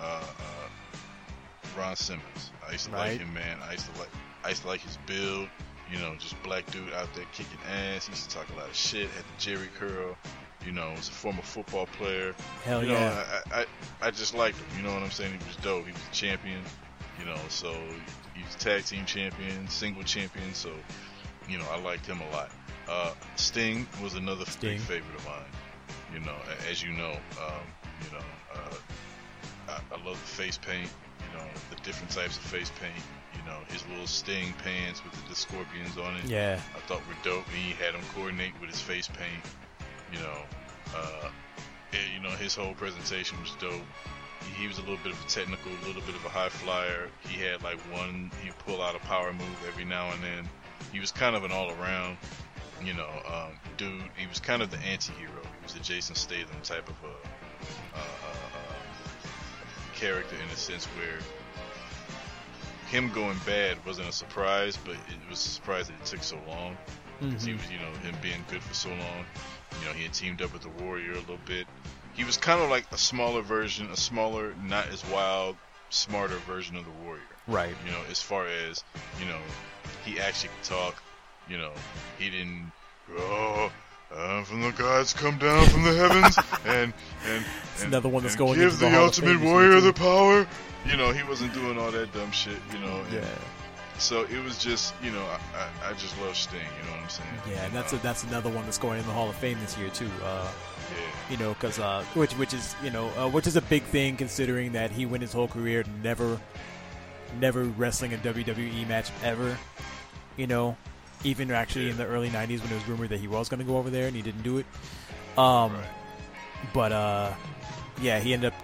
uh, uh, Ron Simmons. I used to Right. like him, man. I used to like, I used to like his build. You know, just black dude out there kicking ass. He used to talk a lot of shit. Had the Jheri curl. You know, was a former football player. Hell you know, yeah. I, I, I just liked him. You know what I'm saying? He was dope. He was a champion. You know, so he was tag team champion, single champion. So, you know, I liked him a lot. Uh, Sting was another Sting. big favorite of mine. You know, as you know, um, you know, uh, I, I love the face paint. You know, the different types of face paint. You know, his little Sting pants with the, the scorpions on it. Yeah. I thought were dope. And he had him coordinate with his face paint. You know, uh, and, you know his whole presentation was dope. He, was a little bit of a technical, a little bit of a high flyer. He had like one, he'd pull out a power move every now and then. He was kind of an all around, you know, um, dude. He was kind of the anti-hero. He was a Jason Statham type of a, uh, uh, uh, character in a sense where him going bad wasn't a surprise, but it was a surprise that it took so long. Because he was, you know, him being good for so long. You know, he had teamed up with the Warrior a little bit. He was kind of like a smaller version, a smaller, not as wild, smarter version of the Warrior. Right. You know, as far as, you know, he actually could talk. You know, he didn't, oh, uh, from the gods come down from the heavens and and, and another one that's going give the the, ultimate Fame this year, warrior the power. You know, he wasn't doing all that dumb shit. You know, Yeah. so it was just, you know, I, I, I just love Sting. You know what I'm saying? Yeah, and that's a, uh, that's another one that's going in the Hall of Fame this year too. Uh. You know, because uh, which which is you know uh, which is a big thing considering that he went his whole career never never wrestling a WWE match ever. You know, even actually in the early '90s when it was rumored that he was going to go over there and he didn't do it. Um, Right. but uh, yeah, he ended up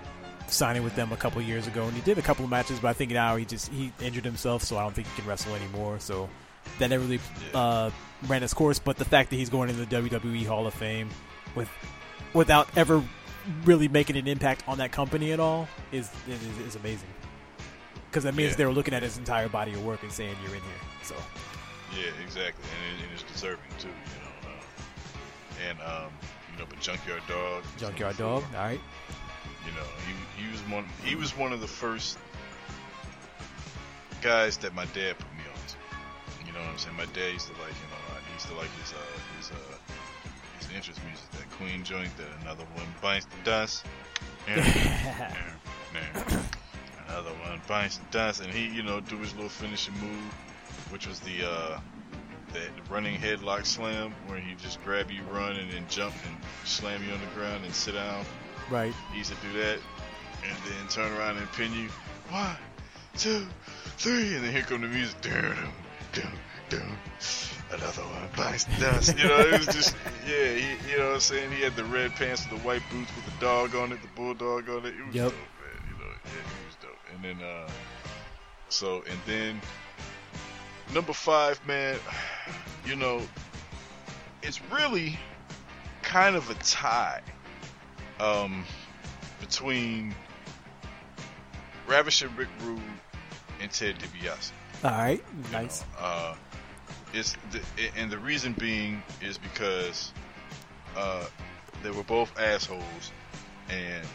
signing with them a couple years ago, and he did a couple of matches. But I think now he just he injured himself, so I don't think he can wrestle anymore. So that never really uh, ran its course. But the fact that he's going into the WWE Hall of Fame with without ever really making an impact on that company at all is is, is amazing. Because that means Yeah. they were looking at his entire body of work and saying you're in here. So Yeah, exactly, and, it, and it's deserving too. You know, uh, and um, you know, but Junkyard Dog, Junkyard Dog, all right. You know, he he was one he was one of the first guys that my dad put me on to. You know what I'm saying? My dad used to like him a lot. He used to like his uh his uh interest music, that Queen joint, that another one bites the dust. Yeah, yeah, yeah. Another one bites the dust, and he you know do his little finishing move, which was the uh that running headlock slam where he just grab you, run, and then jump and slam you on the ground and sit down. Right. He used to do that, and then turn around and pin you. One, two, three, and then here come the music. Dum, dum, dum. Another one bites dust. You know, it was just, yeah, he, you know what I'm saying? He had the red pants with the white boots with the dog on it, the bulldog on it. It was Yep. dope, man. You know, yeah, he was dope. And then, uh, So and then number five, man, you know, it's really kind of a tie um, between Ravishing Rick Rude and Ted DiBiase. All right, nice. Uh, it's the, and the reason being is because uh, they were both assholes, and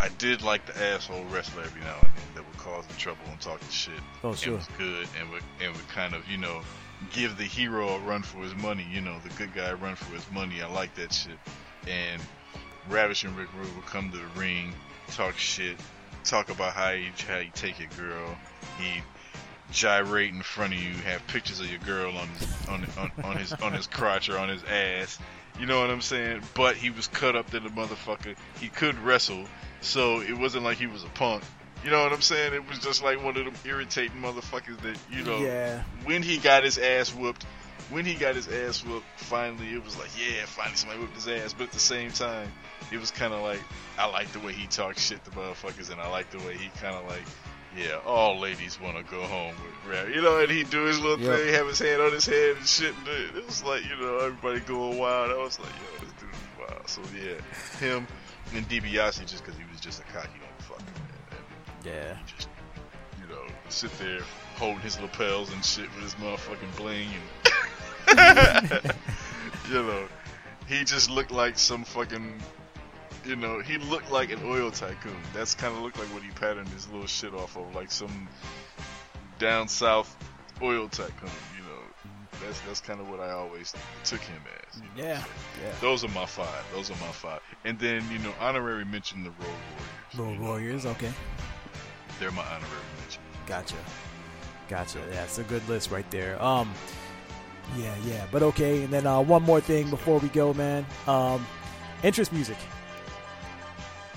I did like the asshole wrestler every now and then that would cause the trouble and talking shit. Oh, and sure. was good and would and would kind of you know give the hero a run for his money. You know, the good guy a run for his money. I like that shit. And Ravishing Rick Rude would come to the ring, talk shit, talk about how he how he take your girl. He gyrate in front of you, have pictures of your girl on his on, on, on his on his crotch or on his ass. You know what I'm saying? But he was cut up to the motherfucker. He could wrestle, so it wasn't like he was a punk. You know what I'm saying? It was just like one of them irritating motherfuckers that you know. Yeah. When he got his ass whooped, when he got his ass whooped, finally it was like, yeah, finally somebody whooped his ass. But at the same time, it was kind of like I like the way he talks shit to motherfuckers, and I like the way he kind of like, yeah, all ladies want to go home with Rav. You know, and he do his little Yep. thing, have his hand on his head and shit. And it, it was like, you know, everybody going wild. I was like, yo, this dude is wild. So yeah, him and DiBiase just because he was just a cocky motherfucker. And, Yeah. just, you know, sit there holding his lapels and shit with his motherfucking bling and, you know, he just looked like some fucking, you know, he looked like an oil tycoon. That's kind of looked like what he patterned his little shit off of, like some down south oil tycoon. You know, that's that's kind of what I always took him as. you know. Yeah. Yeah. Those are my five. Those are my five. And then you know, honorary mention the Road Warriors. Road Warriors. Okay. They're my honorary mention. Gotcha. Gotcha. Yeah, it's a good list right there. Um, yeah, yeah. But okay, and then uh, one more thing before we go, man. Um, interest music,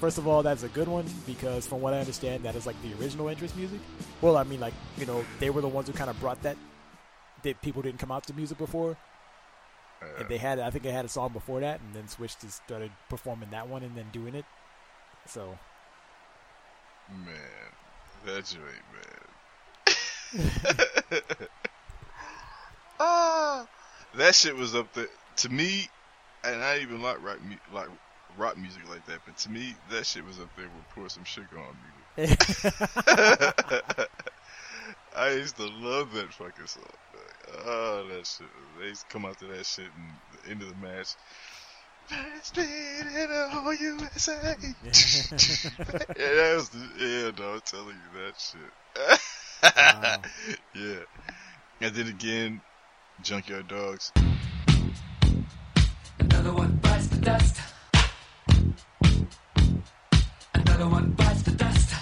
first of all, that's a good one because from what I understand, that is like the original interest music. Well, I mean, like you know, they were the ones who kind of brought that. That people didn't come out to music before, and they had, I think, they had a song before that, and then switched to started performing that one and then doing it. So Man, that joint, man. ah, that shit was up there to me, and I even like rock, mu- like rock music like that. But to me, that shit was up there with pour some sugar on music. I used to love that fucking song. man. Oh, that shit. They used to come out to that shit and the end of the match. Best beat in the whole USA. yeah, that was the, yeah, no, I'm telling you that shit. Wow. yeah. And then again, Junkyard Dogs. Another one bites the dust. Another one bites the dust.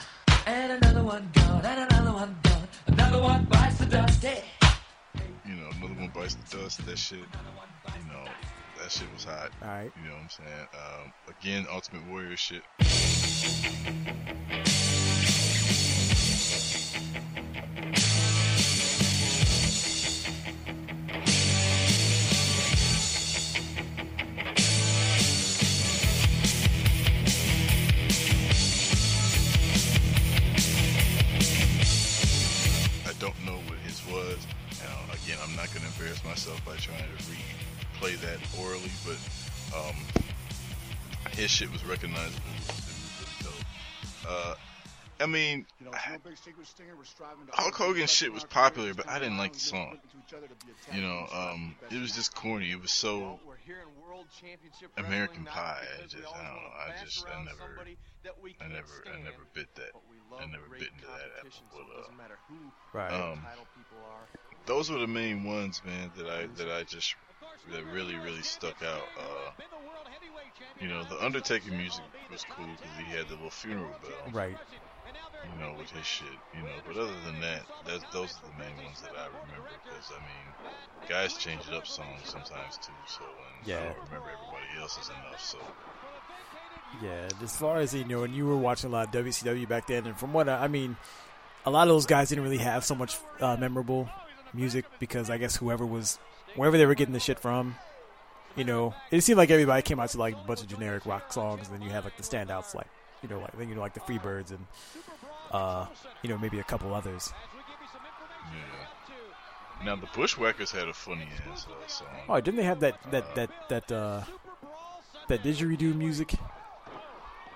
And another one gone. And another one gone. Another one bites the dust. Hey. You know, another one bites the dust. That shit, you know, that shit was hot. all right. You know what I'm saying? Um, again, Ultimate Warrior shit. His shit was recognizable. It was really dope. Uh, I mean, Hulk Hogan's shit was popular, but I didn't like the song. You know, um, it was just corny. It was so American Pie. I just, I don't know. I just, I never, I never, I never bit that. I never bit into that apple. But, uh, Right. um, those were the main ones, man, that I that I just that really really stuck out. Uh, you know, the Undertaker music was cool because he had the little funeral bell. right. you know, with his shit, you know. But other than that, that those are the main ones that I remember. Because I mean, guys change it up songs sometimes too. So and I Yeah. don't remember everybody else's enough. So Yeah, as far as you know, and you were watching a lot of WCW back then, and from what I, I mean, a lot of those guys didn't really have so much uh, memorable music because I guess whoever was, wherever they were getting the shit from, you know, it seemed like everybody came out to like a bunch of generic rock songs, and then you had like the standouts, like you know, like then you know, like the Freebirds and uh, you know, maybe a couple others. yeah. Now the Bushwhackers had a funny ass uh, song. Oh, didn't they have that that that that uh, that didgeridoo music?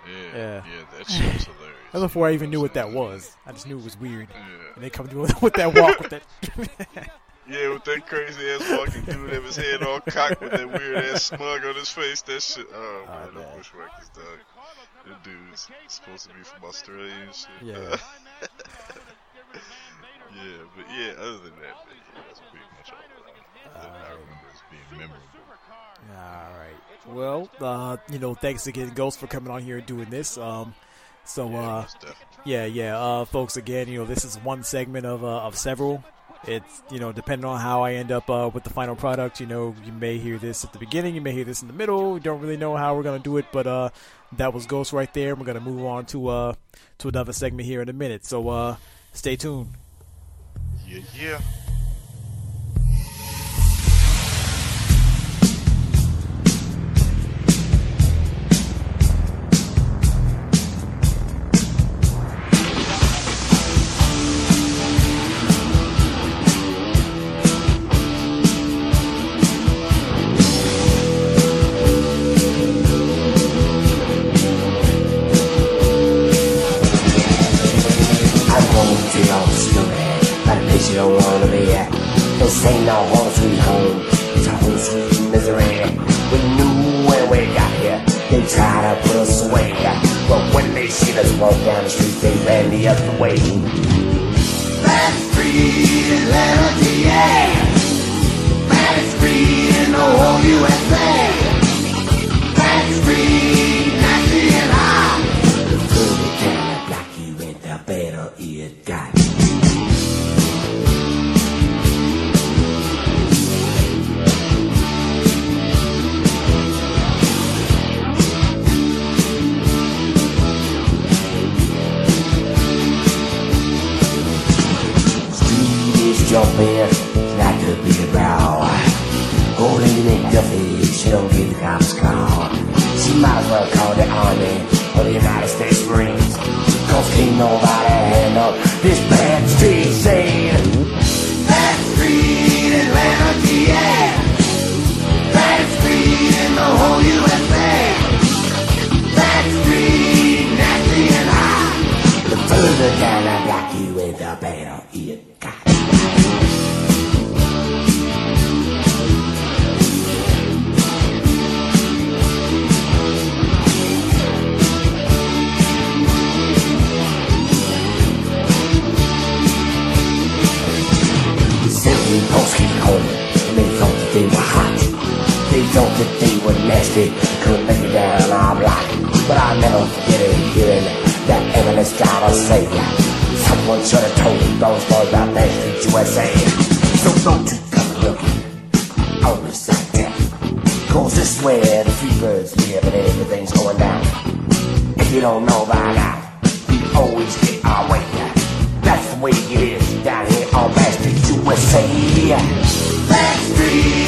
Yeah, Yeah. yeah, that shit was hilarious. That was before I even knew what that was. I just knew it was weird. Yeah. And they come to with that walk with that. Yeah, with that crazy ass walking dude have his head all cocked with that weird ass smug on his face. That shit. Oh, man, the man. Bushwhackers, dog. That dude's supposed to be from Australia and shit. Yeah. yeah, but yeah, other than that, yeah, that's pretty much all that I, I remember as being memorable. All right. Well, uh, you know, thanks again, Ghost, for coming on here and doing this. Um, so, Yeah, uh, yeah, yeah, uh, folks. Again, you know, this is one segment of uh, of several. It's you know, depending on how I end up uh, with the final product. You know, you may hear this at the beginning, you may hear this in the middle. We don't really know how we're gonna do it, but uh, that was Ghost right there. We're gonna move on to uh to another segment here in a minute. So, uh, stay tuned. Yeah, yeah. Thought that they were nasty. Couldn't make it down our block. But I never forget it hearing that got a savior. Someone should have told those boys about that street USA. So don't you come looking on the side there. Cause this is where the free live and everything's going down. If you don't know by now, we always get our way. That's the way it is down here on Badstreet USA. Badstreet,